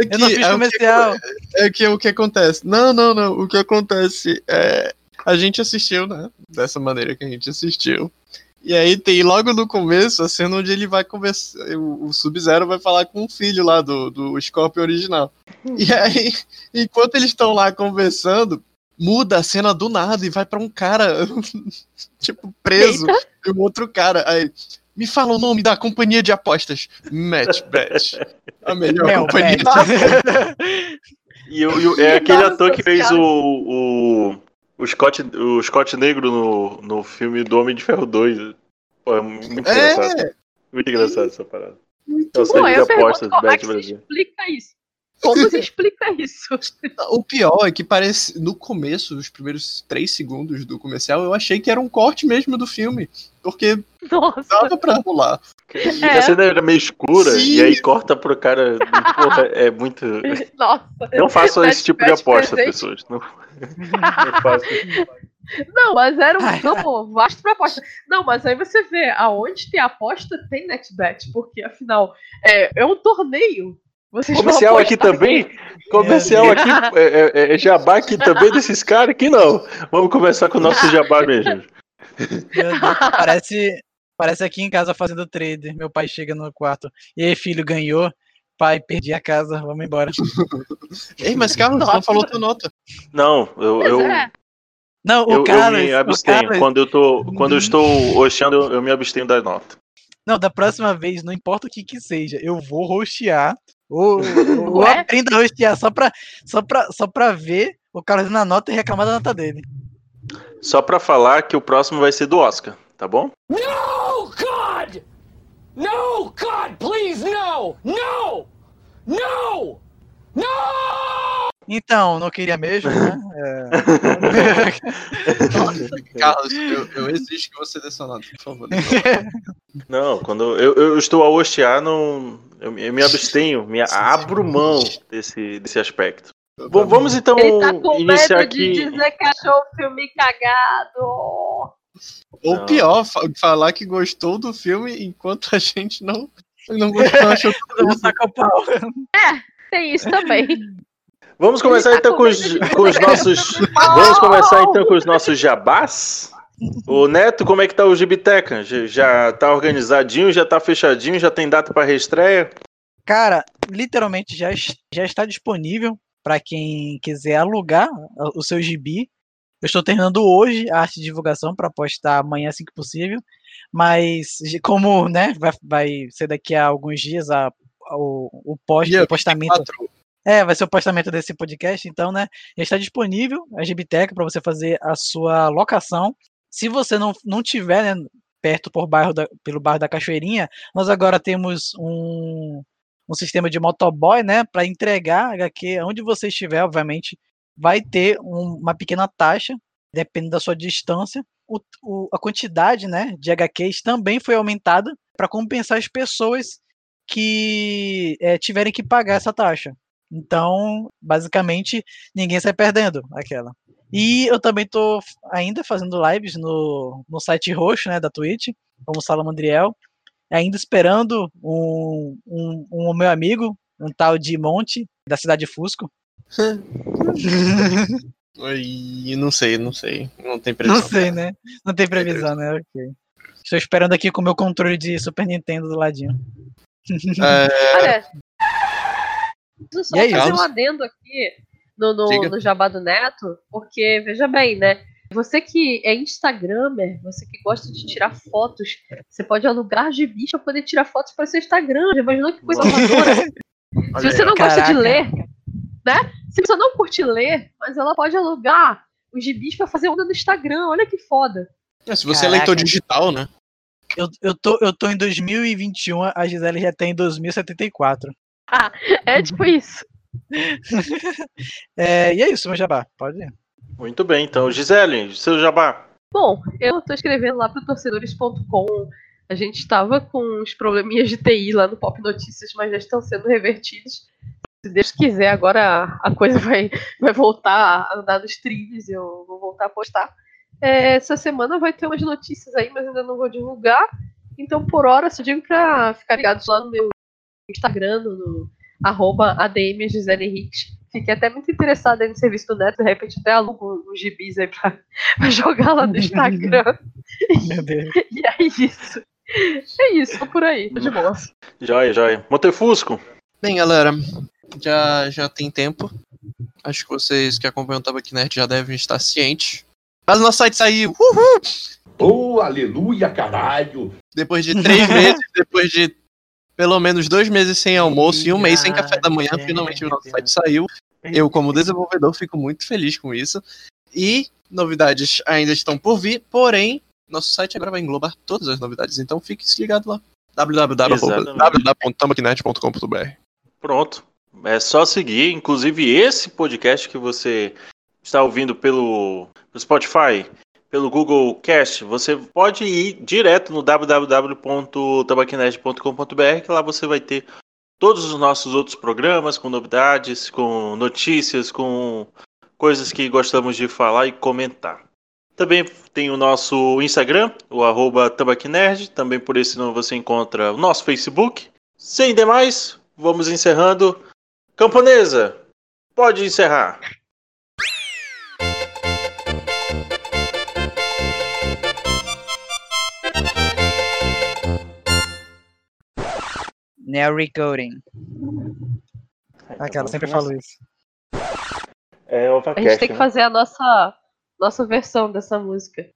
S6: É
S7: Eu não fiz
S6: é o que-
S7: comercial.
S6: É que o que acontece? Não, não, não. O que acontece é. A gente assistiu, né? Dessa maneira que a gente assistiu. E aí tem logo no começo a cena onde ele vai conversar. O, o Sub-Zero vai falar com o filho lá do, do Scorpion original. E aí, enquanto eles estão lá conversando, muda a cena do nada e vai pra um cara, tipo, preso. E um outro cara. Aí, me fala o nome da companhia de apostas. Matchbet. A melhor
S7: Mel
S6: companhia de apostas.
S3: E, o- e é aquele
S5: Nossa
S3: ator que fez o, o, o, Scott, o Scott Negro no, no filme do Homem de Ferro 2. Pô, é muito engraçado.
S6: É,
S3: Muito engraçado essa parada. É o site de apostas,
S5: como é
S3: Bet
S5: que se
S3: Brasil.
S5: explica isso? Como se explica isso?
S6: o pior é que parece. No começo, os primeiros três segundos do comercial, eu achei que era um corte mesmo do filme. Porque
S5: Nossa!
S6: dava pra rolar.
S3: E a cena era meio escura
S6: Sim.
S3: e aí corta pro cara. Porra, é muito.
S5: Nossa!
S3: Não façam esse tipo de aposta,
S5: presente.
S3: pessoas. Não, não façam.
S5: Não, mas era um
S7: Ai.
S5: campo vasto pra aposta. Não, mas aí você vê, aonde tem aposta, tem NetBet, porque afinal é, é um torneio. Vocês
S3: Comercial aqui também? Comercial aqui é, é, é jabá aqui também desses caras aqui não. Vamos começar com o nosso jabá mesmo.
S7: Deus, parece, parece aqui em casa fazendo trader. Meu pai chega no quarto. E aí, filho, ganhou? Pai, perdi a casa, vamos embora.
S6: Ei, mas Carlos, não falou tua nota.
S3: Não, eu, eu,
S5: é.
S7: Não, o
S3: eu, eu
S7: Carlos.
S3: me
S7: o
S3: abstenho.
S7: Carlos-
S3: Quando eu, tô, quando eu estou oxando, eu, eu me abstenho da nota.
S7: Não, da próxima vez, não importa o que que seja, eu vou rostear. Ou, ou
S5: Ué?
S7: aprenda a rostear só pra, só, pra, só pra ver o Carlos na nota e reclamar da nota dele.
S3: Só pra falar que o próximo vai ser do Oscar, tá bom?
S9: No, God! No, God, please, no! No! No! No!
S7: Então, não queria mesmo, né? É.
S6: Carlos, eu, eu exijo que você dê sua nota, por favor.
S3: Não, quando eu, eu estou a hostear, não, Eu, eu me abstenho, me abro mão desse, desse aspecto. Bom, vamos então
S5: Ele tá com
S3: iniciar
S5: medo de
S3: aqui.
S5: dizer que achou o filme cagado.
S6: Ou
S3: Não.
S6: pior, fa- falar que gostou do filme enquanto a gente não, não gostou, achou tudo
S7: Vamos o pau.
S5: Tem isso também.
S3: Vamos começar
S5: tá
S3: então
S5: com
S3: os, com os nossos. Vamos começar então com os nossos jabás. O Neto, como é que tá o Gibiteca? Já, já tá organizadinho, já tá fechadinho, já tem data para reestreia?
S7: Cara, literalmente já, já está disponível para quem quiser alugar o seu gibi. Eu estou terminando hoje a arte de divulgação para postar amanhã assim que possível. Mas como né, vai, vai ser daqui a alguns dias a, o, o, post,
S6: Dia
S7: o postamento. É, vai ser o postamento desse podcast, então, né? Já está disponível a Gibiteca para você fazer a sua locação. Se você não, não tiver, né, perto por bairro da- pelo bairro da Cachoeirinha, nós agora temos um, um sistema de motoboy, né, para entregar HQ onde você estiver, obviamente, vai ter um- uma pequena taxa, dependendo da sua distância. O- o- a quantidade, né, de HQs também foi aumentada para compensar as pessoas que eh, tiverem que pagar essa taxa. Então, basicamente, ninguém sai perdendo aquela. E eu também tô f- ainda fazendo lives no, no site roxo, né, da Twitch, como Salamandriel, ainda esperando um, um, um meu amigo, um tal de Monte, da cidade de Fusco.
S6: Oi, não sei, não sei. Não tem
S7: Não
S6: previsão.
S7: sei, né? Não tem previsão, né? Ok. Estou esperando aqui com o meu controle de Super Nintendo do ladinho.
S6: É,
S5: Olha, preciso só
S7: aí,
S5: fazer um adendo aqui no, no,
S6: Diga.
S5: no Jabá do Neto, porque, veja bem, né? Você que é Instagramer, você que gosta de tirar fotos, você pode alugar gibis pra poder tirar fotos para seu Instagram. Já imaginou que coisa inovadora? Se você não gosta de
S7: Caraca.
S5: ler, né? Se você não curte ler, mas ela pode alugar os gibis pra fazer onda no Instagram. Olha que foda.
S6: É, se você é
S7: Caraca.
S6: leitor digital, né?
S7: Eu, eu, tô, eu tô em 2021, a Gisele já tem em 2074.
S5: Ah, é tipo isso.
S7: É, e é isso, meu jabá. Pode ir.
S3: Muito bem, então. Gisele, seu jabá.
S5: Bom, eu tô escrevendo lá pro torcedores.com. A gente estava com uns probleminhas de TI lá no Pop Notícias, mas já estão sendo revertidos. Se Deus quiser, agora a coisa vai, vai voltar a andar nos trilhos e eu vou voltar a postar. É, essa semana vai ter umas notícias aí, mas ainda não vou divulgar. Então, por hora, só digo pra ficar ligados lá no meu Instagram, no, arroba ADM Gisele Hicks. Fiquei até muito interessada aí no serviço do Neto, de repente até alugo uns gibis aí pra, pra jogar lá no Instagram.
S7: Meu Deus.
S5: E é isso. É isso, tô por aí, tô de boa.
S3: Joia, joia. Montefusco.
S6: Bem, galera, já, já tem tempo. Acho que vocês que acompanham o Tabac Nerd já devem estar cientes. Mas o nosso site saiu. Uhul!
S2: Oh, aleluia, caralho!
S6: Depois de três meses, depois de pelo menos dois meses sem almoço e um mês sem café da manhã, finalmente o nosso site saiu. Eu, como desenvolvedor, fico muito feliz com isso. E novidades ainda estão por vir, porém, nosso site agora vai englobar todas as novidades, então fique ligado lá. www.tabacnerd.com.br
S3: Pronto. É só seguir. Inclusive, esse podcast que você está ouvindo pelo Spotify, pelo Google Cast, você pode ir direto no www.tabaquinerd.com.br, que lá você vai ter todos os nossos outros programas com novidades, com notícias, com coisas que gostamos de falar e comentar. Também tem o nosso Instagram, o arroba Tabaquinerd. Também por esse nome você encontra o nosso Facebook. Sem demais, vamos encerrando. Camponesa, pode encerrar.
S7: Neo Recoding. Aquela, sempre falo isso.
S3: É o
S5: A gente tem que fazer a nossa, nossa versão dessa música.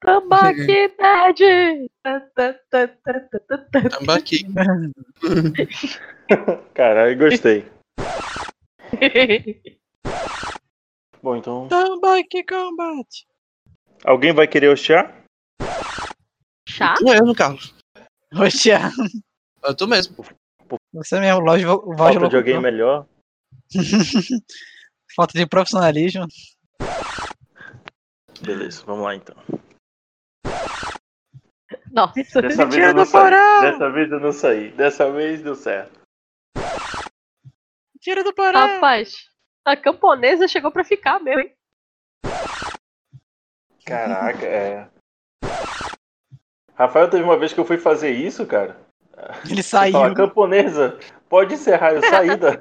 S5: Tambaquinete!
S6: Tambaqui.
S3: Caralho, gostei. Bom, então.
S7: Tambaqui Combat.
S3: Alguém vai querer hostear?
S5: Chá?
S6: Tu mesmo, Carlos.
S7: Roxear.
S6: Eu tô mesmo.
S7: Você mesmo, voz, voz de
S3: Falta de
S7: locutor.
S3: alguém melhor?
S7: Falta de profissionalismo.
S3: Beleza, vamos lá então.
S5: Nossa,
S3: Dessa vez eu não saí. Dessa vez eu não saí. Dessa vez deu certo.
S7: Tira do Pará!
S5: Rapaz, a camponesa chegou pra ficar mesmo, hein?
S3: Caraca, é. Rafael, teve uma vez que eu fui fazer isso, cara.
S7: Ele
S3: Você fala,
S7: saiu.
S3: camponesa, pode encerrar, eu saí da.